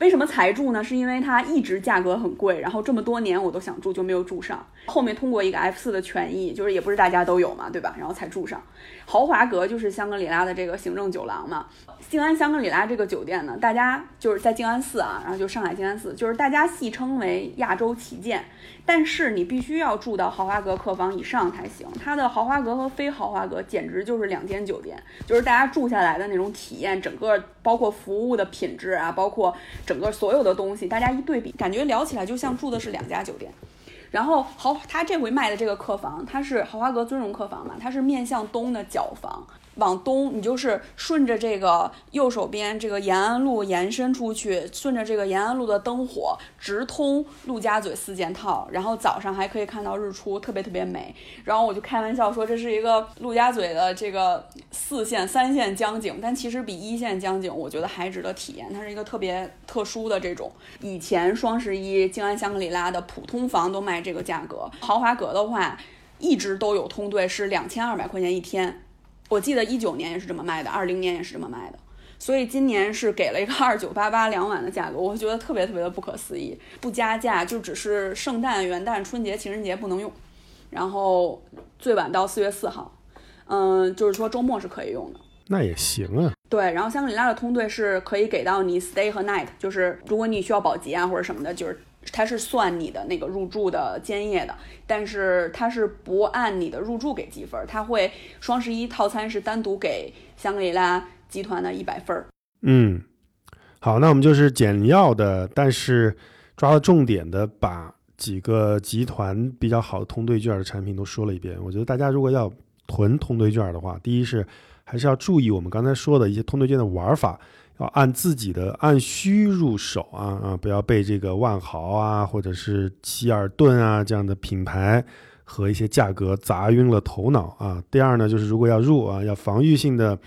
为什么才住呢？是因为它一直价格很贵，然后这么多年我都想住就没有住上。后面通过一个 F 四的权益，就是也不是大家都有嘛，对吧？然后才住上。豪华阁就是香格里拉的这个行政酒廊嘛。静安香格里拉这个酒店呢，大家就是在静安寺啊，然后就上海静安寺，就是大家戏称为亚洲旗舰。但是你必须要住到豪华阁客房以上才行。它的豪华阁和非豪华阁简直就是两间酒店，就是大家住下来的那种体验，整个包括服务的品质啊，包括整个所有的东西，大家一对比，感觉聊起来就像住的是两家酒店。然后豪，他这回卖的这个客房，它是豪华阁尊荣客房嘛，它是面向东的角房。往东，你就是顺着这个右手边这个延安路延伸出去，顺着这个延安路的灯火直通陆家嘴四件套，然后早上还可以看到日出，特别特别美。然后我就开玩笑说这是一个陆家嘴的这个四线、三线江景，但其实比一线江景我觉得还值得体验。它是一个特别特殊的这种，以前双十一静安香格里拉的普通房都卖这个价格，豪华阁的话一直都有通兑，是两千二百块钱一天。我记得一九年也是这么卖的，二零年也是这么卖的，所以今年是给了一个 二九八八两晚的价格，我觉得特别特别的不可思议，不加价，就只是圣诞、元旦、春节、情人节不能用，然后最晚到四月四号，嗯，就是说周末是可以用的。那也行啊。对，然后香格里拉的通兑是可以给到你 stay 和 night，就是如果你需要保洁啊或者什么的，就是。它是算你的那个入住的间夜的，但是它是不按你的入住给积分，它会双十一套餐是单独给香格里拉集团的一百分儿。嗯，好，那我们就是简要的，但是抓了重点的，把几个集团比较好的通兑券的产品都说了一遍。我觉得大家如果要囤通兑券的话，第一是还是要注意我们刚才说的一些通兑券的玩法。要按自己的按需入手啊啊！不要被这个万豪啊，或者是希尔顿啊这样的品牌和一些价格砸晕了头脑啊。第二呢，就是如果要入啊，要防御性的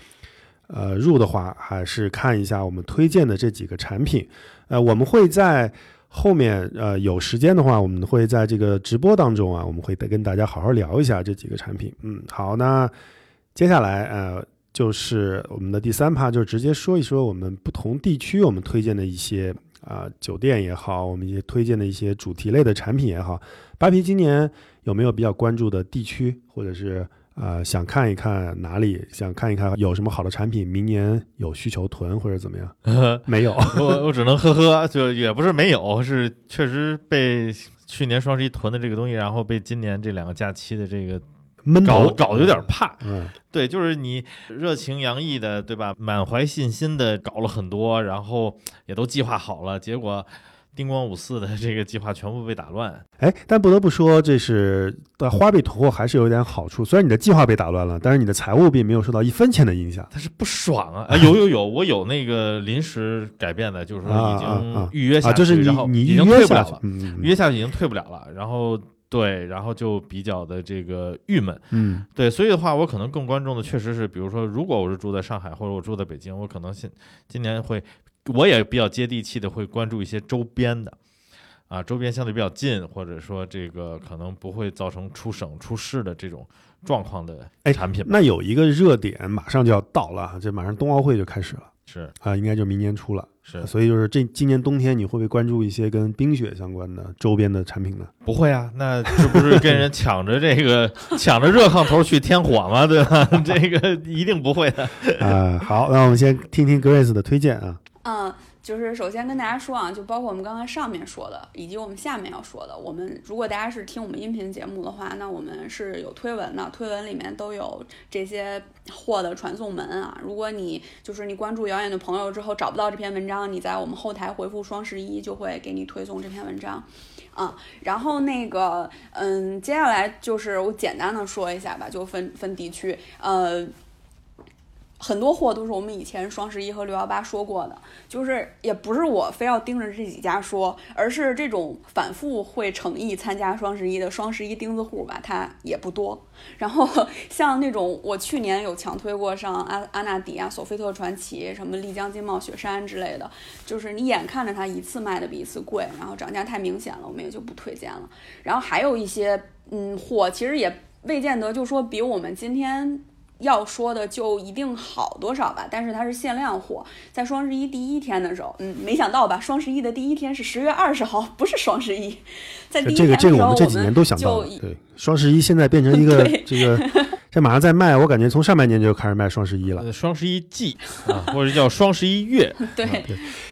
呃入的话，还是看一下我们推荐的这几个产品。呃，我们会在后面呃有时间的话，我们会在这个直播当中啊，我们会跟大家好好聊一下这几个产品。嗯，好，那接下来呃。就是我们的第三趴，就是直接说一说我们不同地区我们推荐的一些啊酒店也好，我们一些推荐的一些主题类的产品也好。扒皮今年有没有比较关注的地区，或者是啊想看一看哪里，想看一看有什么好的产品，明年有需求囤或者怎么样？没有，我 我只能呵呵，就也不是没有，是确实被去年双十一囤的这个东西，然后被今年这两个假期的这个。搞搞得有点怕，嗯，对，就是你热情洋溢的，对吧？满怀信心的搞了很多，然后也都计划好了，结果叮咣五四的这个计划全部被打乱。哎，但不得不说，这是花呗囤货还是有点好处。虽然你的计划被打乱了，但是你的财务并没有受到一分钱的影响。但是不爽啊！啊有有有，我有那个临时改变的，就是说已经预约下去，就是你你已经退不了了，预约下去已经退不了了，然后。对，然后就比较的这个郁闷，嗯，对，所以的话，我可能更关注的确实是，比如说，如果我是住在上海或者我住在北京，我可能现今年会，我也比较接地气的会关注一些周边的，啊，周边相对比较近，或者说这个可能不会造成出省出市的这种状况的产品。那有一个热点马上就要到了，这马上冬奥会就开始了。是啊，应该就明年出了。是，所以就是这今年冬天你会不会关注一些跟冰雪相关的周边的产品呢？不会啊，那这不是跟人抢着这个 抢着热炕头去添火吗？对吧？这个一定不会的。啊，好，那我们先听听 Grace 的推荐啊。嗯。就是首先跟大家说啊，就包括我们刚才上面说的，以及我们下面要说的。我们如果大家是听我们音频节目的话，那我们是有推文的，推文里面都有这些货的传送门啊。如果你就是你关注遥远的朋友之后找不到这篇文章，你在我们后台回复双十一就会给你推送这篇文章，啊。然后那个，嗯，接下来就是我简单的说一下吧，就分分地区，呃。很多货都是我们以前双十一和六幺八说过的，就是也不是我非要盯着这几家说，而是这种反复会诚意参加双十一的双十一钉子户吧，它也不多。然后像那种我去年有强推过，像阿阿纳迪啊、索菲特传奇、什么丽江金茂雪山之类的，就是你眼看着它一次卖的比一次贵，然后涨价太明显了，我们也就不推荐了。然后还有一些嗯货，其实也未见得就说比我们今天。要说的就一定好多少吧，但是它是限量货，在双十一第一天的时候，嗯，没想到吧？双十一的第一天是十月二十号，不是双十一，在第一这个天的时候，这个我们这几年都想到了。对，双十一现在变成一个这个，这马上在卖，我感觉从上半年就开始卖双十一了。呃双十一季啊，或者叫双十一月，对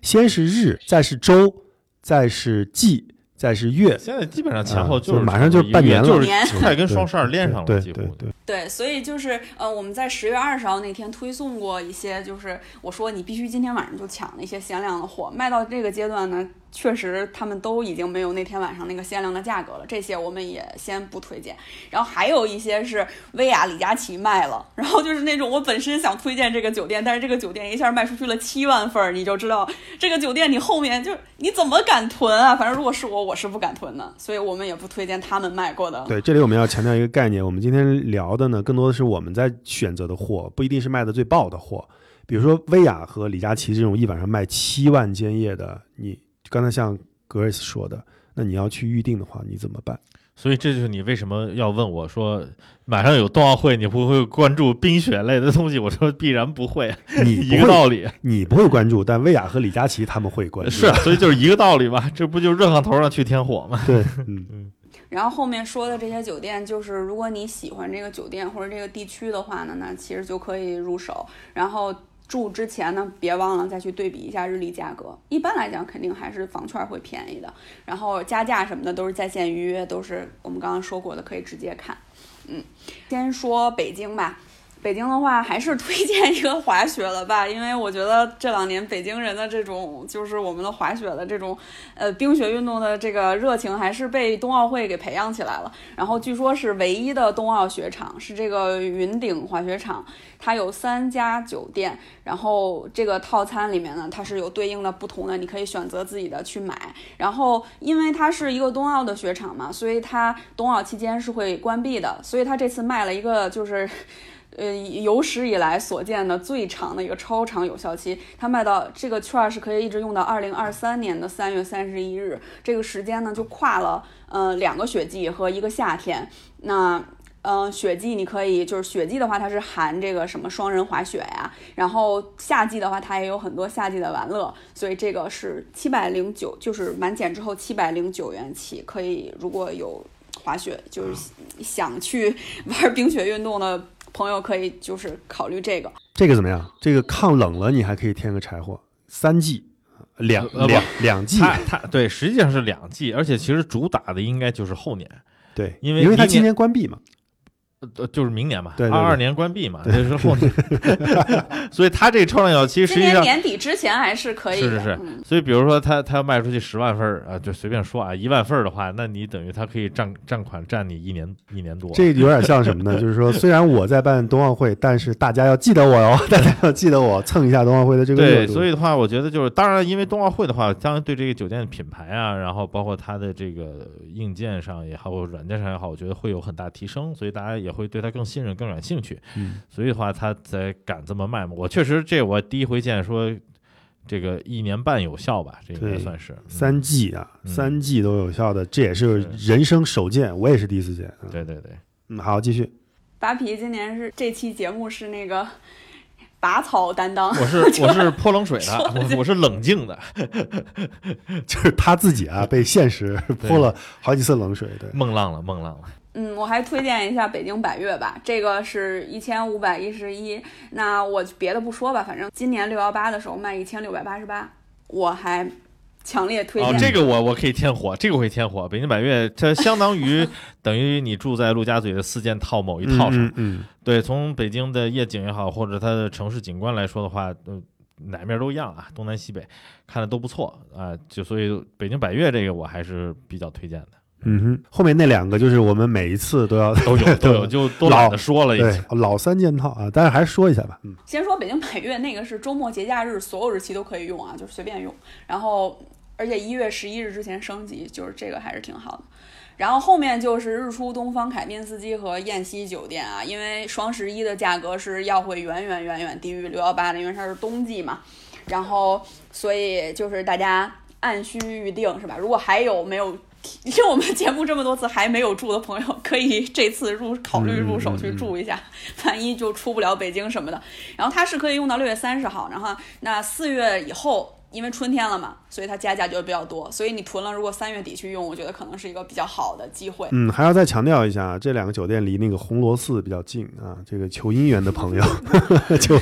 先是日，再是周，再是季，再是月，现在基本上前后啊就是马上就是半年了。就是年。快跟双十二连上了，对几乎对对，对，所以就是呃，我们在十月二十号那天推送过一些，就是我说你必须今天晚上就抢那些限量的货，卖到这个阶段呢，确实他们都已经没有那天晚上那个限量的价格了，这些我们也先不推荐。然后还有一些是薇娅、李佳琦卖了，然后就是那种我本身想推荐这个酒店，但是这个酒店一下卖出去了七万份儿，你就知道这个酒店你后面就你怎么敢囤啊？反正如果是我，我是不敢囤的，所以我们也不推荐他们卖过的。对，这里我们要强调一个概念，我们今天聊的呢，更多的是我们在选择的货，不一定是卖的最爆的货。比如说薇娅和李佳琦这种一晚上卖七万间页的，你刚才像 Grace 说的，那你要去预定的话，你怎么办？所以这就是你为什么要问我说马上有冬奥会，你会不会关注冰雪类的东西？我说必然不会，你 一，个道理。你不会关注，但薇娅和李佳琦他们会关注。是，所以就是一个道理嘛，这不就热炕头上去添火吗？对，嗯 嗯，然后后面说的这些酒店，就是如果你喜欢这个酒店或者这个地区的话呢，那其实就可以入手。然后住之前呢，别忘了再去对比一下日历价格。一般来讲，肯定还是房券会便宜的。然后加价什么的都是在线预约，都是我们刚刚说过的，可以直接看。嗯，先说北京吧。北京的话，还是推荐一个滑雪了吧，因为我觉得这两年北京人的这种，就是我们的滑雪的这种，呃，冰雪运动的这个热情，还是被冬奥会给培养起来了。然后据说是唯一的冬奥雪场，是这个云顶滑雪场，它有三家酒店，然后这个套餐里面呢，它是有对应的不同的，你可以选择自己的去买。然后因为它是一个冬奥的雪场嘛，所以它冬奥期间是会关闭的，所以它这次卖了一个就是。呃，有史以来所见的最长的一个超长有效期，它卖到这个券儿是可以一直用到二零二三年的三月三十一日，这个时间呢就跨了呃两个雪季和一个夏天。那呃，雪季你可以就是雪季的话，它是含这个什么双人滑雪呀，然后夏季的话，它也有很多夏季的玩乐，所以这个是七百零九，就是满减之后七百零九元起，可以如果有滑雪就是想去玩冰雪运动的朋友，可以就是考虑这个。这个怎么样？这个抗冷了，你还可以添个柴火，三季，两呃不两两季，它它对，实际上是两季，而且其实主打的应该就是后年，对，因为因为它今年关闭嘛，呃，就是明年嘛，二二年关闭嘛，这是后年，所以它这个超长有效期实际上年底之前还是可以。是是是嗯，所以比如说它它要卖出去十万份儿啊，就随便说啊，一万份儿的话，那你等于它可以占占款占你一年一年多。这有点像什么呢？就是说，虽然我在办冬奥会，但是大家要记得我哟，大家要记得我蹭一下冬奥会的这个热对，所以的话，我觉得就是，当然，因为冬奥会的话，当然对这个酒店的品牌啊，然后包括它的这个硬件上也好，软件上也好，我觉得会有很大提升，所以大家也会对他更信任、更感兴趣。嗯，所以的话，他才敢这么卖嘛。我确实，这我第一回见说这个一年半有效吧，这应该算是嗯三季啊，嗯三季都有效的，这也是人生首见，我也是第一次见。嗯对对对。嗯，好，继续。扒皮今年是这期节目是那个拔草担当，我是我是泼冷水的，我我是冷静的，就是他自己啊，被现实 泼了好几次冷水。对，梦浪了，梦浪了。嗯，我还推荐一下北京百悦吧，这个是一千五百一十一。那我别的不说吧，反正今年六幺八的时候卖一千六百八十八，我还强烈推荐。哦，这个我我可以添火，这个会添火。北京百悦它相当于等于你住在陆家嘴的四件套某一套上。嗯嗯对，从北京的夜景也好，或者它的城市景观来说的话，呃，哪面都一样啊，东南西北看的都不错啊。就所以北京百悦这个我还是比较推荐的，嗯哼，后面那两个就是我们每一次都要都有 都有，就都懒得说了已对经。老三件套啊，但是还是说一下吧。嗯，先说北京百悦那个是周末节假日所有日期都可以用啊，就是随便用。然后而且一月十一日之前升级，就是这个还是挺好的。然后后面就是日出东方凯宾斯基和燕西酒店啊，因为双十一的价格是要会远远远远低于六幺八的，因为它是冬季嘛。然后所以就是大家按需预定是吧？如果还有没有 听我们节目这么多次还没有住的朋友，可以这次入考虑入手去住一下，万一就出不了北京什么的。然后它是可以用到六月三十号，然后那四月以后。因为春天了嘛，所以它加价就比较多，所以你囤了，如果三月底去用，我觉得可能是一个比较好的机会。嗯，还要再强调一下，这两个酒店离那个红螺寺比较近啊。这个求姻缘的朋友 就，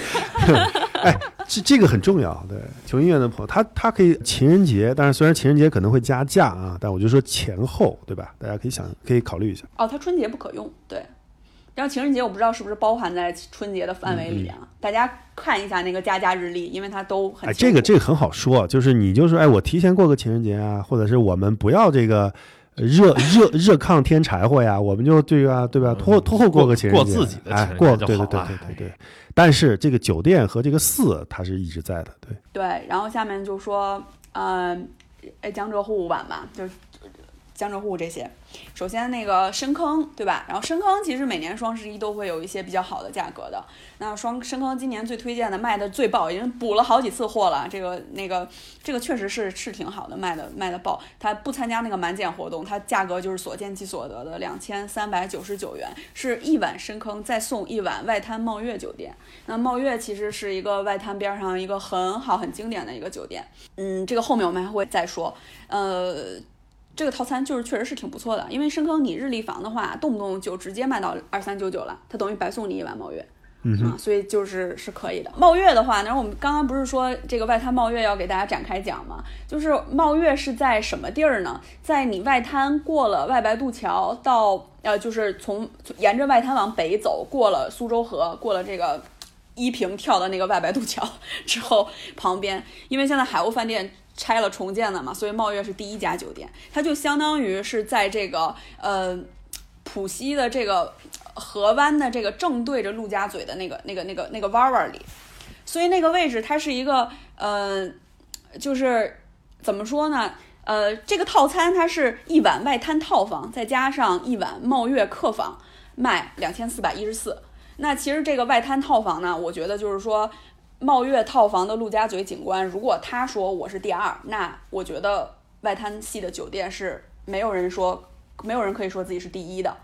哎，这这个很重要。对，求姻缘的朋友，他他可以情人节，但是虽然情人节可能会加价啊，但我就说前后，对吧？大家可以想，可以考虑一下。哦，他春节不可用，对。然后情人节我不知道是不是包含在春节的范围里啊？大家看一下那个加价日历，因为它都很嗯哎，这个这个很好说，就是你就说，哎，我提前过个情人节啊，或者是我们不要这个呃热热热炕添柴火呀，我们就这个啊对吧？拖拖后过个情人节，过自己的哎情人，节过对对对对对对。但是这个酒店和这个寺它是一直在的，对。对。然后下面就说，呃，哎，江浙沪皖吧，就是江浙沪这些。首先那个深坑，对吧？然后深坑其实每年双十一都会有一些比较好的价格的。那双深坑今年最推荐的卖的最爆，已经补了好几次货了。这个那个这个确实是是挺好的，卖的卖的爆。它不参加那个满减活动，它价格就是所见即所得的两千三百九十九元，是一晚深坑再送一晚外滩茂悦酒店。那茂悦其实是一个外滩边上一个很好很经典的一个酒店。嗯，这个后面我们还会再说。呃。这个套餐就是确实是挺不错的，因为深坑你日历房的话，动不动就直接卖到二三九九了，它等于白送你一晚茂悦。嗯啊，所以就是是可以的。茂月的话，然后我们刚刚不是说这个外滩茂月要给大家展开讲吗？就是茂月是在什么地儿呢？在你外滩过了外白渡桥到呃，就是从沿着外滩往北走，过了苏州河，过了这个依萍跳的那个外白渡桥 之后，旁边因为现在海鸥饭店。拆了重建的嘛，所以茂悦是第一家酒店，它就相当于是在这个呃浦西的这个河湾的这个正对着陆家嘴的那个那个那个那个弯弯里，所以那个位置它是一个呃，就是怎么说呢？呃，这个套餐它是一晚外滩套房，再加上一晚茂悦客房，卖两千四百一十四。那其实这个外滩套房呢，我觉得就是说。茂悦套房的陆家嘴景观，如果他说我是第二，那我觉得外滩系的酒店是没有人说，没有人可以说自己是第一的。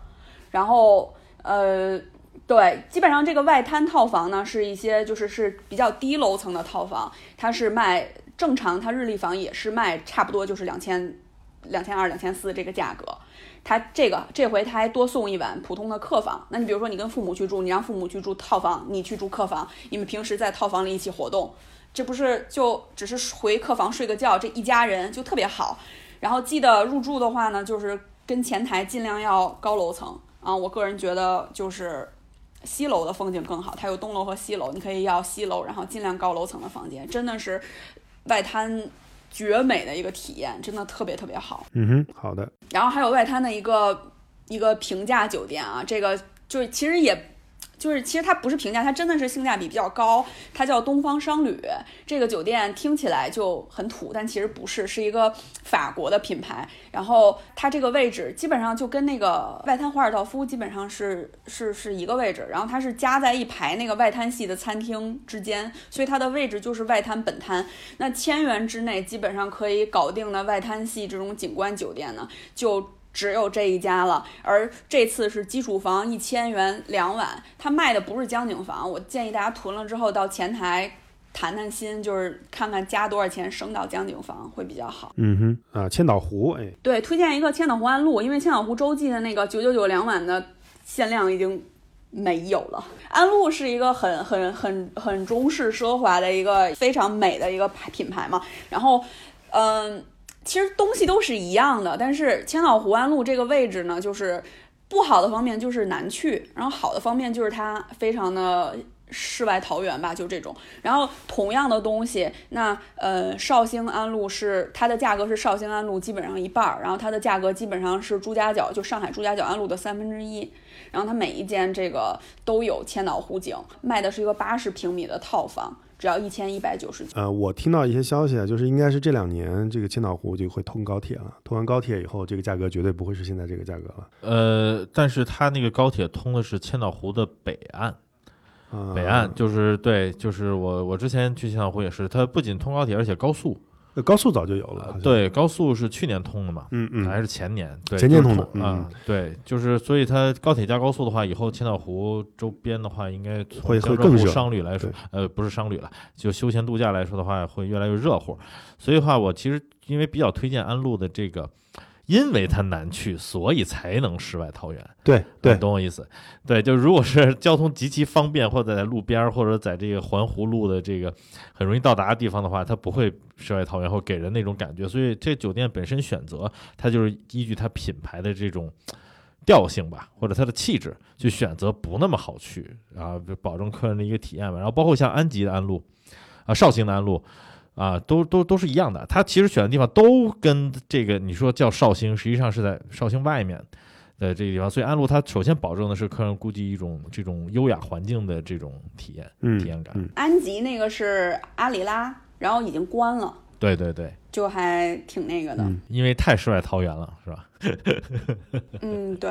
然后，呃，对，基本上这个外滩套房呢，是一些就是是比较低楼层的套房，它是卖正常，它日历房也是卖差不多就是两千、两千二、两千四这个价格。他这个这回他还多送一晚普通的客房。那你比如说你跟父母去住，你让父母去住套房，你去住客房，你们平时在套房里一起活动，这不是就只是回客房睡个觉，这一家人就特别好。然后记得入住的话呢，就是跟前台尽量要高楼层啊。我个人觉得就是西楼的风景更好，它有东楼和西楼，你可以要西楼，然后尽量高楼层的房间，真的是外滩。绝美的一个体验，真的特别特别好。嗯哼，好的。然后还有外滩的一个一个平价酒店啊，这个就是其实也。就是其实它不是平价，它真的是性价比比较高。它叫东方商旅，这个酒店听起来就很土，但其实不是，是一个法国的品牌。然后它这个位置基本上就跟那个外滩华尔道夫基本上是是是一个位置。然后它是夹在一排那个外滩系的餐厅之间，所以它的位置就是外滩本滩。那千元之内基本上可以搞定的外滩系这种景观酒店呢，就。只有这一家了，而这次是基础房一千元两晚，它卖的不是江景房。我建议大家囤了之后到前台谈谈心，就是看看加多少钱升到江景房会比较好。嗯哼，啊，千岛湖，哎，对，推荐一个千岛湖安陆，因为千岛湖洲际的那个九九九两晚的限量已经没有了。安陆是一个很很很很中式奢华的一个非常美的一个品牌嘛，然后，嗯。其实东西都是一样的，但是千岛湖安路这个位置呢，就是不好的方面就是难去，然后好的方面就是它非常的世外桃源吧，就这种。然后同样的东西，那呃绍兴安路是它的价格是绍兴安路基本上一半儿，然后它的价格基本上是朱家角就上海朱家角安路的三分之一。然后它每一间这个都有千岛湖景，卖的是一个八十平米的套房。只要一千一百九十九。呃，我听到一些消息啊，就是应该是这两年这个千岛湖就会通高铁了，通完高铁以后，这个价格绝对不会是现在这个价格了。呃，但是它那个高铁通的是千岛湖的北岸，啊、北岸就是对，就是我我之前去千岛湖也是，它不仅通高铁，而且高速，呃高速早就有了，对，高速是去年通的嘛，嗯嗯，还是前年？对，前年通的啊、对，就是所以它高铁加高速的话，以后千岛湖周边的话，应该会会更热商旅来说，呃，不是商旅了，就休闲度假来说的话，会越来越热乎。所以的话，我其实因为比较推荐安陆的这个。因为它难去，所以才能世外桃源。对对你，懂我意思？对，就如果是交通极其方便，或者在路边儿，或者在这个环湖路的这个很容易到达的地方的话，它不会世外桃源，或给人那种感觉。所以这酒店本身选择，它就是依据它品牌的这种调性吧，或者它的气质，去选择不那么好去，然后保证客人的一个体验吧。然后包括像安吉的安陆，啊，绍兴的安陆。啊，都都都是一样的。他其实选的地方都跟这个你说叫绍兴，实际上是在绍兴外面的这个地方。所以安陆它首先保证的是客人估计一种这种优雅环境的这种体验、嗯体验感。嗯安吉那个是阿里拉，然后已经关了，对对对，就还挺那个的。嗯因为太世外桃源了，是吧？嗯，对。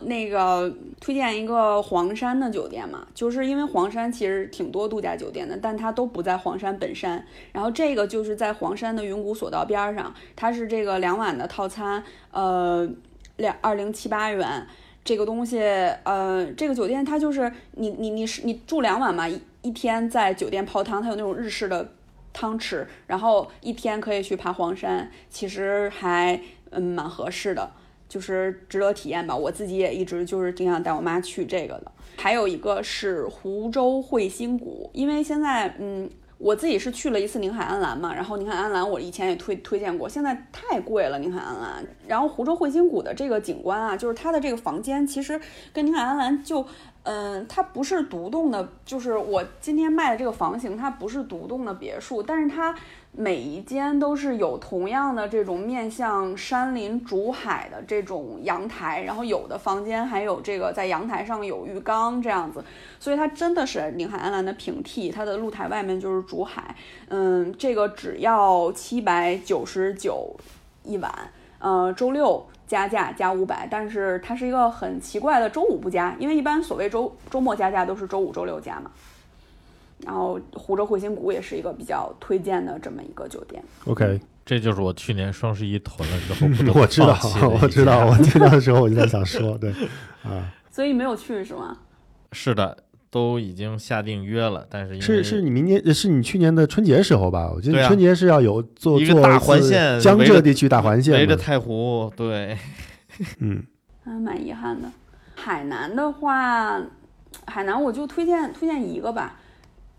那个推荐一个黄山的酒店嘛，就是因为黄山其实挺多度假酒店的，但它都不在黄山本山。然后这个就是在黄山的云谷索道边上，它是这个两晚的套餐，呃，两二零七八元。这个东西，呃，这个酒店它就是你你你是你住两晚嘛，一一天在酒店泡汤，它有那种日式的汤池，然后一天可以去爬黄山，其实还嗯蛮合适的。就是值得体验吧。我自己也一直就是挺想带我妈去这个的。还有一个是湖州惠星谷，因为现在嗯。我自己是去了一次宁海安澜嘛，然后宁海安澜我以前也推推荐过，现在太贵了宁海安澜。然后湖州惠星谷的这个景观啊，就是它的这个房间其实跟宁海安澜就，嗯，它不是独栋的，就是我今天卖的这个房型，它不是独栋的别墅，但是它每一间都是有同样的这种面向山林竹海的这种阳台，然后有的房间还有这个在阳台上有浴缸这样子，所以它真的是宁海安澜的平替，它的露台外面就是竹海，嗯，这个只要七百九十九一晚，呃，周六加价加五百，但是它是一个很奇怪的周五不加，因为一般所谓周周末加价都是周五周六加嘛。然后湖州惠新谷也是一个比较推荐的这么一个酒店。OK，这就是我去年双十一囤了之后不得不 我知道我知道，我听到的时候我就在想说，对，啊，所以没有去是吗？是的，都已经下定约了，但是因为是是你明年是你去年的春节时候吧？我记对啊。得春节是要有做做一个大环线江浙地区大环线，围着太湖，对，嗯。还蛮遗憾的。海南的话，海南我就推荐推荐一个吧，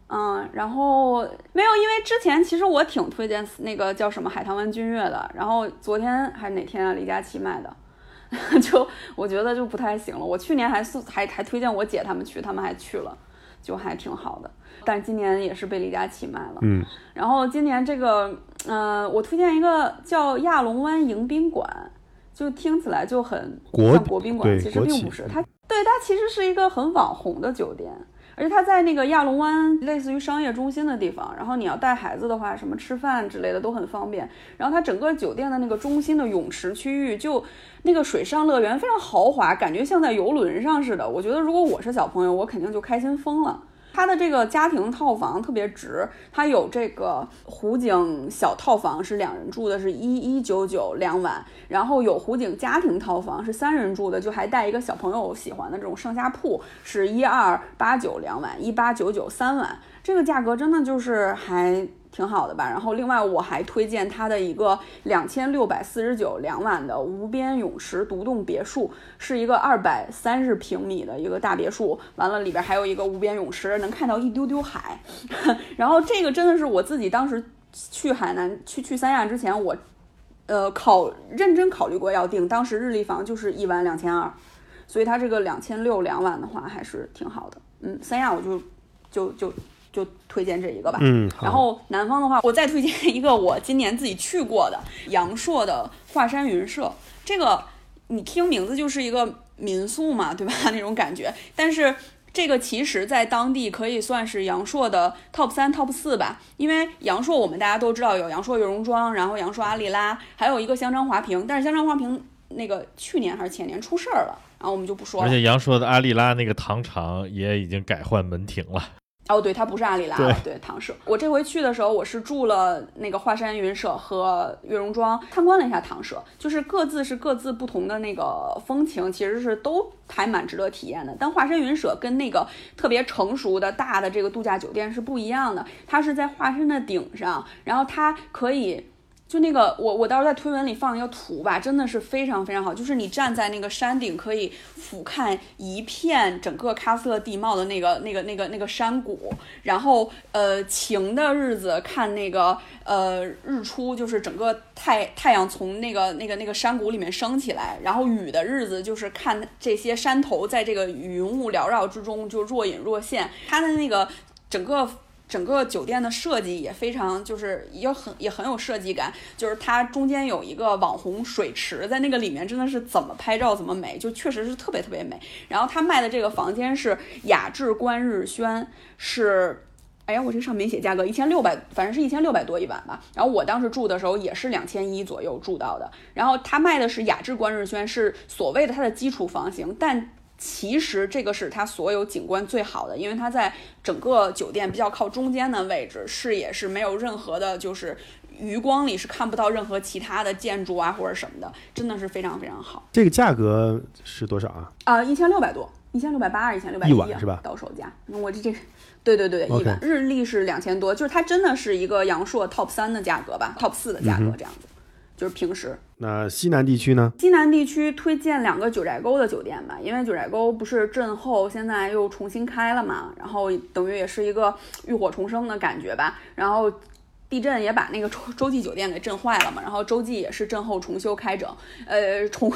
嗯，然后没有，因为之前其实我挺推荐那个叫什么海棠湾君悦的，然后昨天还是哪天啊，李佳琦卖的，就我觉得就不太行了。我去年还送还还推荐我姐他们去，他们还去了，就还挺好的。但今年也是被李佳琦卖了。嗯然后今年这个，呃，我推荐一个叫亚龙湾迎宾馆，就听起来就很国像国宾馆，其实并不是。它对它其实是一个很网红的酒店，而且它在那个亚龙湾类似于商业中心的地方，然后你要带孩子的话，什么吃饭之类的都很方便。然后它整个酒店的那个中心的泳池区域，就那个水上乐园非常豪华，感觉像在游轮上似的。我觉得如果我是小朋友，我肯定就开心疯了。它的这个家庭套房特别值，它有这个湖景小套房是两人住的，是一一九九两晚，然后有湖景家庭套房是三人住的，就还带一个小朋友喜欢的这种上下铺，是一二八九两晚，一八九九三晚，这个价格真的就是还挺好的吧。然后另外我还推荐它的一个两千六百四十九两晚的无边泳池独栋别墅，是一个二百三十平米的一个大别墅，完了里边还有一个无边泳池，能看到一丢丢海。然后这个真的是我自己当时去海南去去三亚之前，我呃考认真考虑过要订，当时日历房就是一晚两千二，所以它这个两千六两晚的话还是挺好的。嗯，三亚我就就就就推荐这一个吧。嗯，然后南方的话，我再推荐一个我今年自己去过的阳朔的华山云社。这个你听名字就是一个民宿嘛，对吧？那种感觉。但是这个其实在当地可以算是阳朔的 top 三、top 四吧。因为阳朔我们大家都知道有阳朔悦榕庄，然后阳朔阿丽拉，还有一个香樟华坪。但是香樟华坪那个去年还是前年出事儿了，然后我们就不说了。而且阳朔的阿丽拉那个糖厂也已经改换门庭了。哦，对，它不是阿里拉，对对，唐舍。我这回去的时候，我是住了那个华山云舍和悦榕庄，参观了一下唐舍，就是各自是各自不同的那个风情，其实是都还蛮值得体验的。但华山云舍跟那个特别成熟的大的这个度假酒店是不一样的，它是在华山的顶上，然后它可以。就那个，我我到时候在推文里放一个图吧，真的是非常非常好。就是你站在那个山顶，可以俯瞰一片整个喀斯特地貌的那个那个那个那个山谷，然后呃晴的日子看那个呃日出，就是整个太太阳从那个那个那个山谷里面升起来，然后雨的日子就是看这些山头在这个云雾缭绕之中就若隐若现，它的那个整个。整个酒店的设计也非常，就是也很也很有设计感，就是它中间有一个网红水池，在那个里面真的是怎么拍照怎么美，就确实是特别特别美。然后他卖的这个房间是雅致观日轩，是，哎呀，我这上面写价格，一千六百，反正是一千六百多一晚吧。然后我当时住的时候也是两千一左右住到的。然后他卖的是雅致观日轩，是所谓的它的基础房型，但。其实这个是它所有景观最好的，因为它在整个酒店比较靠中间的位置，视野是没有任何的，就是余光里是看不到任何其他的建筑啊或者什么的，真的是非常非常好。这个价格是多少啊？啊，一千六百多，一千六百八还是一千六百一晚是吧？到手价，我这这，对对对，一晚日历是两千多，就是它真的是一个阳朔 top 三的价格吧，top 四的价格这样子。就是平时，那西南地区呢？西南地区推荐两个九寨沟的酒店吧，因为九寨沟不是震后现在又重新开了嘛，然后等于也是一个浴火重生的感觉吧。然后地震也把那个洲洲际酒店给震坏了嘛，然后洲际也是震后重修开整，呃，重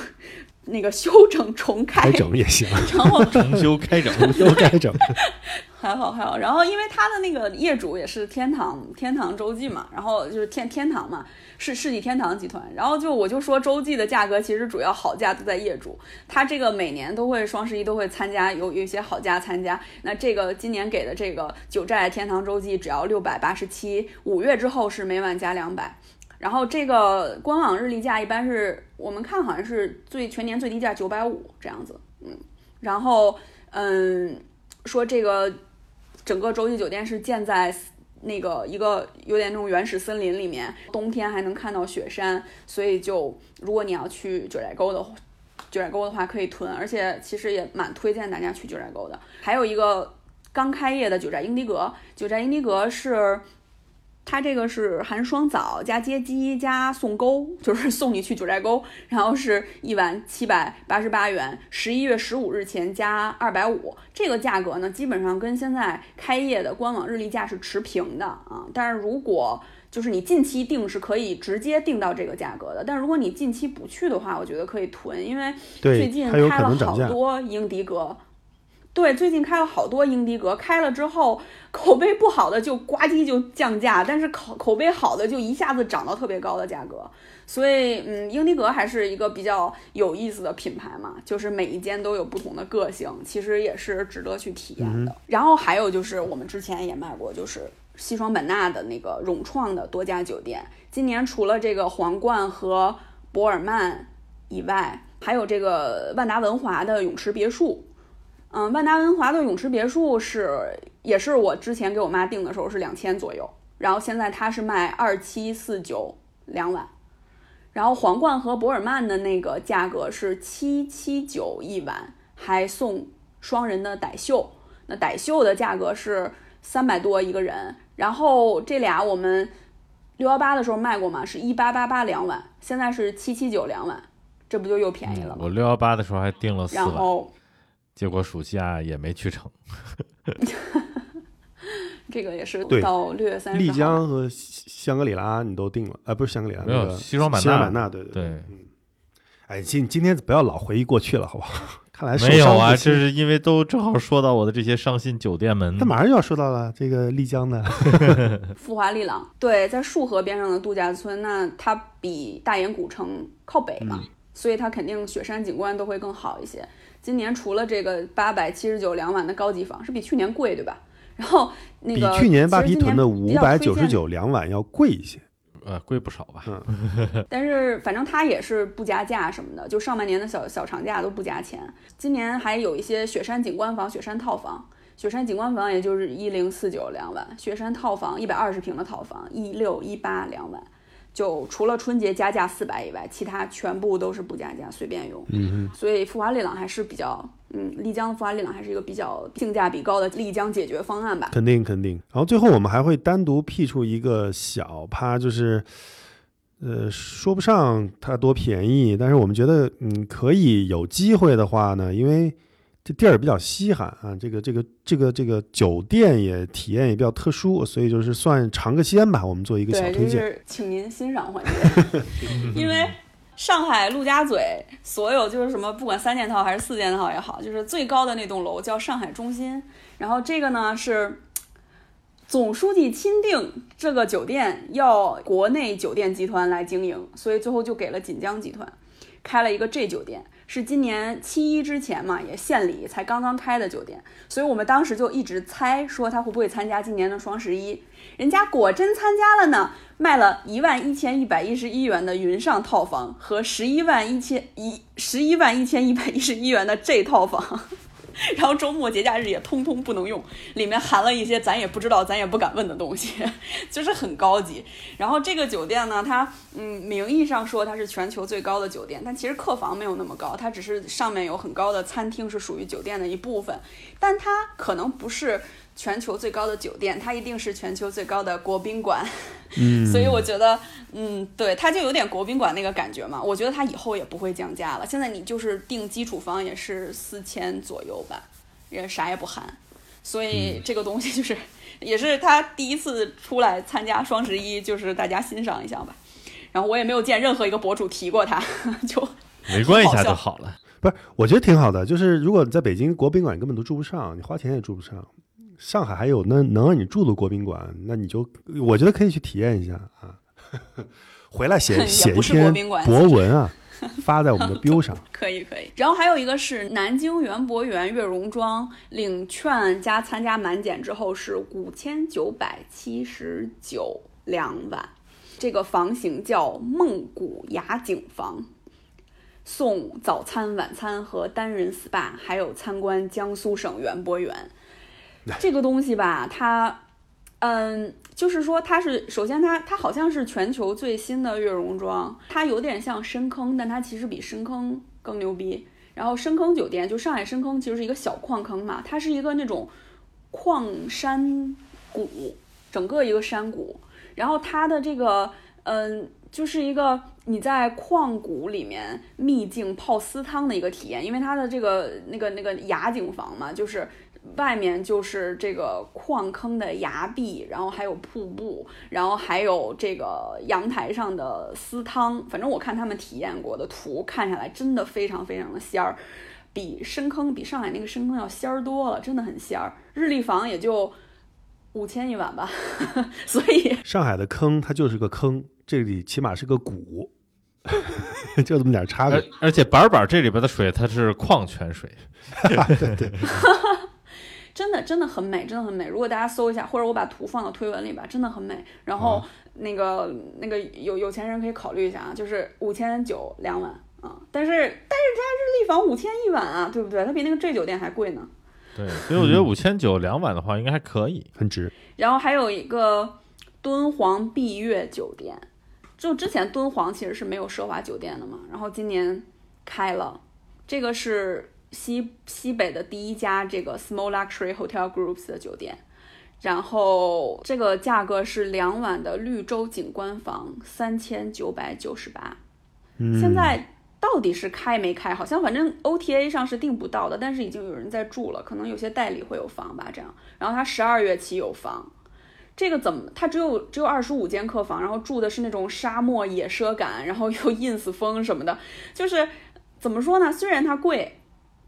那个修整重开整也行，然后重修开整，重修开整。还好还好，然后因为他的那个业主也是天堂天堂洲际嘛，然后就是天天堂嘛，世世纪天堂集团，然后就我就说洲际的价格其实主要好价都在业主，他这个每年都会双十一都会参加，有有一些好价参加，那这个今年给的这个九寨天堂洲际只要六百八十七，五月之后是每晚加两百，然后这个官网日历价一般是我们看好像是最全年最低价九百五这样子，嗯，然后嗯说这个。整个洲际酒店是建在那个一个有点那种原始森林里面，冬天还能看到雪山，所以就如果你要去九寨沟的九寨沟的话，可以囤，而且其实也蛮推荐大家去九寨沟的。还有一个刚开业的九寨英迪格，九寨英迪格是。它这个是含双早加接机加送沟，就是送你去九寨沟，然后是一晚七百八十八元，十一月十五日前加二百五，这个价格呢，基本上跟现在开业的官网日历价是持平的啊。但是如果就是你近期定是可以直接定到这个价格的，但如果你近期不去的话，我觉得可以囤，因为最近开了好多英迪阁。对，最近开了好多英迪格，开了之后口碑不好的就呱唧就降价，但是口口碑好的就一下子涨到特别高的价格。所以，嗯，英迪格还是一个比较有意思的品牌嘛，就是每一间都有不同的个性，其实也是值得去体验的。然后还有就是我们之前也卖过，就是西双版纳的那个融创的多家酒店，今年除了这个皇冠和博尔曼以外，还有这个万达文华的泳池别墅。嗯，万达文华的泳池别墅是，也是我之前给我妈订的时候是两千左右，然后现在它是卖二七四九两晚，然后皇冠和博尔曼的那个价格是七七九一晚，还送双人的傣秀，那傣秀的价格是三百多一个人，然后这俩我们六幺八的时候卖过嘛，是一八八八两晚，现在是七七九两晚，这不就又便宜了吗？我六幺八的时候还订了四晚。然后。结果暑假也没去成，这个也是到六月三十丽江和香格里拉你都定了啊？不是香格里拉，没有西双版纳，西双版纳对对对。嗯，哎，今今天不要老回忆过去了，好不好？看来没有啊，这是因为都正好说到我的这些伤心酒店们。他马上就要说到了这个丽江的 富华丽朗，对，在束河边上的度假村，那它比大研古城靠北嘛，所以它肯定雪山景观都会更好一些。今年除了这个八百七十九两晚的高级房，是比去年贵，对吧？然后那个比去年扒皮屯的五百九十九两晚要贵一些，呃，贵不少吧？嗯，但是反正它也是不加价什么的，就上半年的小小长假都不加钱。今年还有一些雪山景观房、雪山套房。雪山景观房也就是一零四九两晚，雪山套房一百二十平的套房一六一八两晚，就除了春节加价四百以外，其他全部都是不加价，随便用。嗯所以富华丽朗还是比较，嗯，丽江的富华丽朗还是一个比较性价比高的丽江解决方案吧。肯定肯定。然后最后我们还会单独辟出一个小趴，就是，呃，说不上它多便宜，但是我们觉得，嗯，可以有机会的话呢，因为这地儿比较稀罕啊，这个这个这个这个酒店也体验也比较特殊，所以就是算尝个鲜吧，我们做一个小，推荐。就是请您欣赏环节，因为上海陆家嘴所有就是什么，不管三件套还是四件套也好，就是最高的那栋楼叫上海中心，然后这个呢是。总书记钦定这个酒店要国内酒店集团来经营，所以最后就给了锦江集团开了一个 J 酒店，是今年七一之前嘛，也献礼才刚刚开的酒店，所以我们当时就一直猜说他会不会参加今年的双十一，人家果真参加了呢，卖了一万一千一百一十一元的云上套房和十一万一千一十一万一千一百一十一元的这套房。然后周末节假日也通通不能用，里面含了一些咱也不知道、咱也不敢问的东西，就是很高级。然后这个酒店呢，它嗯名义上说它是全球最高的酒店，但其实客房没有那么高，它只是上面有很高的餐厅是属于酒店的一部分，但它可能不是全球最高的酒店，它一定是全球最高的国宾馆。嗯，所以我觉得，嗯，对，它就有点国宾馆那个感觉嘛。我觉得它以后也不会降价了。现在你就是订基础房也是四千左右吧，也啥也不含。所以这个东西就是，也是他第一次出来参加双十一，就是大家欣赏一下吧。然后我也没有见任何一个博主提过他，就围观一下就好了。不是，我觉得挺好的。就是如果你在北京国宾馆你根本都住不上，你花钱也住不上。上海还有那能让你住的国宾馆，那你就我觉得可以去体验一下啊。回来写写一篇博文啊，发在我们的 biu 上。可以可以。然后还有一个是南京园博园悦榕庄领券加参加满减之后是五千九百七十九两晚，这个房型叫梦谷雅景房。送早餐、晚餐和单人 SPA，还有参观江苏省园博园。这个东西吧，它，嗯，就是说它是首先它它好像是全球最新的悦榕庄，它有点像深坑，但它其实比深坑更牛逼。然后深坑酒店就上海深坑其实是一个小矿坑嘛，它是一个那种矿山谷，整个一个山谷。然后它的这个，嗯，就是一个你在矿谷里面秘境泡私汤的一个体验，因为它的这个那个那个雅景房嘛，就是外面就是这个矿坑的崖壁，然后还有瀑布，然后还有这个阳台上的私汤。反正我看他们体验过的图，看下来真的非常非常的仙儿，比深坑比上海那个深坑要仙儿多了，真的很仙儿。日历房也就五千一晚吧，所以上海的坑它就是个坑，这里起码是个谷，就这么点差别。而且板板这里边的水它是矿泉水，真的真的很美，真的很美。如果大家搜一下，或者我把图放到推文里吧，真的很美。然后那个、那个有有钱人可以考虑一下啊，就是五千九两晚啊，但是但是人家日历房五千一晚啊，对不对？它比那个 J 酒店还贵呢。对，所以我觉得五千九两晚的话应该还可以。很值。然后还有一个敦煌碧月酒店，就之前敦煌其实是没有奢华酒店的嘛，然后今年开了，这个是西西北的第一家这个 Small Luxury Hotel Groups 的酒店，然后这个价格是两晚的绿洲景观房，三千九百九十八。嗯，现在到底是开没开？好像反正 OTA 上是订不到的，但是已经有人在住了，可能有些代理会有房吧，这样。然后它十二月起有房，这个怎么？它只有只有二十五间客房，然后住的是那种沙漠野奢感，然后又 ins 风什么的，就是怎么说呢？虽然它贵，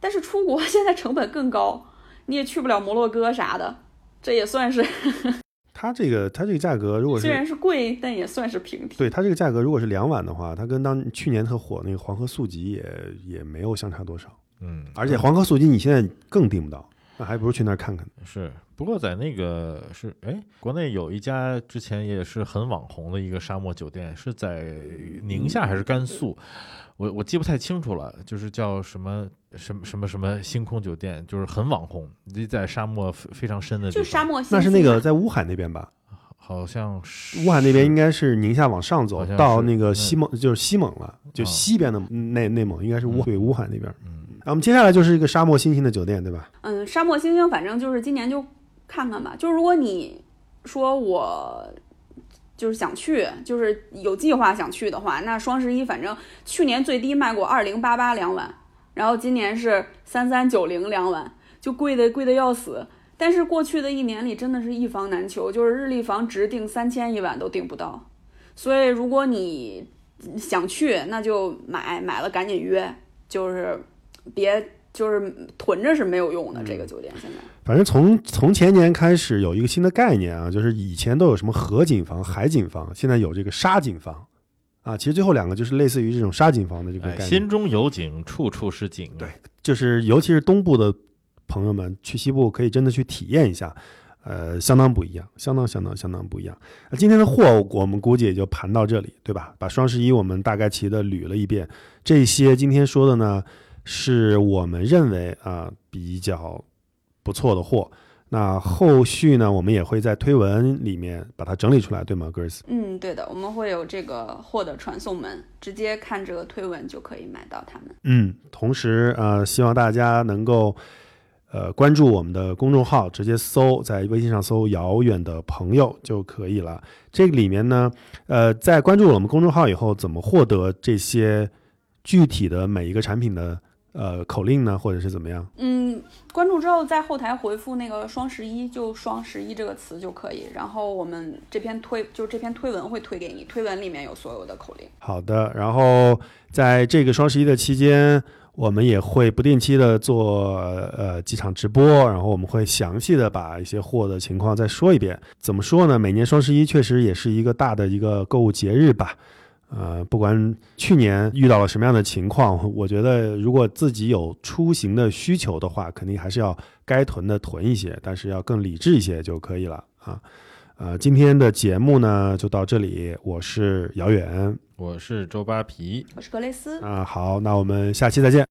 但是出国 现在成本更高，你也去不了摩洛哥啥的，这也算是 它这个它这个价格，如果是虽然是贵，但也算是平替。对它这个价格，如果是两晚的话，它跟当去年特火那个黄河素集也也没有相差多少。嗯，而且黄河素集你现在更订不到，那还不如去那儿看看。是不过在那个是哎，国内有一家之前也是很网红的一个沙漠酒店，是在宁夏还是甘肃？我我记不太清楚了，就是叫什么什么什么什么星空酒店，就是很网红，你在沙漠非非常深的地方。就沙漠。那是那个在乌海那边吧？好像是乌海那边应该是宁夏往上走到那个西蒙就是西蒙了，就啊西边的内内蒙应该是乌嗯对乌海那边。嗯那我们接下来就是一个沙漠星星的酒店，对吧？嗯，沙漠星星，反正就是今年就看看吧。就是如果你说我就是想去，就是有计划想去的话，那双十一反正去年最低卖过二零八八两晚，然后今年是三三九零两晚，就贵的贵的要死。但是过去的一年里真的是一房难求，就是日历房直订三千一晚都订不到。所以如果你想去，那就买，买了赶紧约，就是别就是囤着是没有用的。这个酒店现在，反正从从前年开始有一个新的概念啊，就是以前都有什么河景房、海景房，现在有这个沙景房啊。其实最后两个就是类似于这种沙景房的这个哎，概念，心中有景，处处是景。对就是尤其是东部的朋友们去西部可以真的去体验一下。呃，相当不一样，相当相当相当不一样。那今天的货我们估计也就盘到这里，对吧？把双十一我们大概齐的捋了一遍，这些今天说的呢，是我们认为啊、比较不错的货。那后续呢，我们也会在推文里面把它整理出来，对吗，Grace？嗯，对的，我们会有这个货的传送门，直接看这个推文就可以买到它们。嗯，同时呃，希望大家能够呃关注我们的公众号，直接搜在微信上搜“遥远的朋友”就可以了。这个里面呢，呃，在关注我们公众号以后，怎么获得这些具体的每一个产品的呃口令呢，或者是怎么样？嗯，关注之后在后台回复那个“双十一”，就“双十一”这个词就可以。然后我们这篇推就这篇推文会推给你，推文里面有所有的口令。好的，然后在这个双十一的期间，我们也会不定期的做呃几场直播，然后我们会详细的把一些货的情况再说一遍。怎么说呢？每年双十一确实也是一个大的一个购物节日吧。呃，不管去年遇到了什么样的情况，我觉得如果自己有出行的需求的话，肯定还是要该囤的囤一些，但是要更理智一些就可以了啊。呃，今天的节目呢就到这里，我是姚远。我是周扒皮。我是格雷斯。啊，好，那我们下期再见。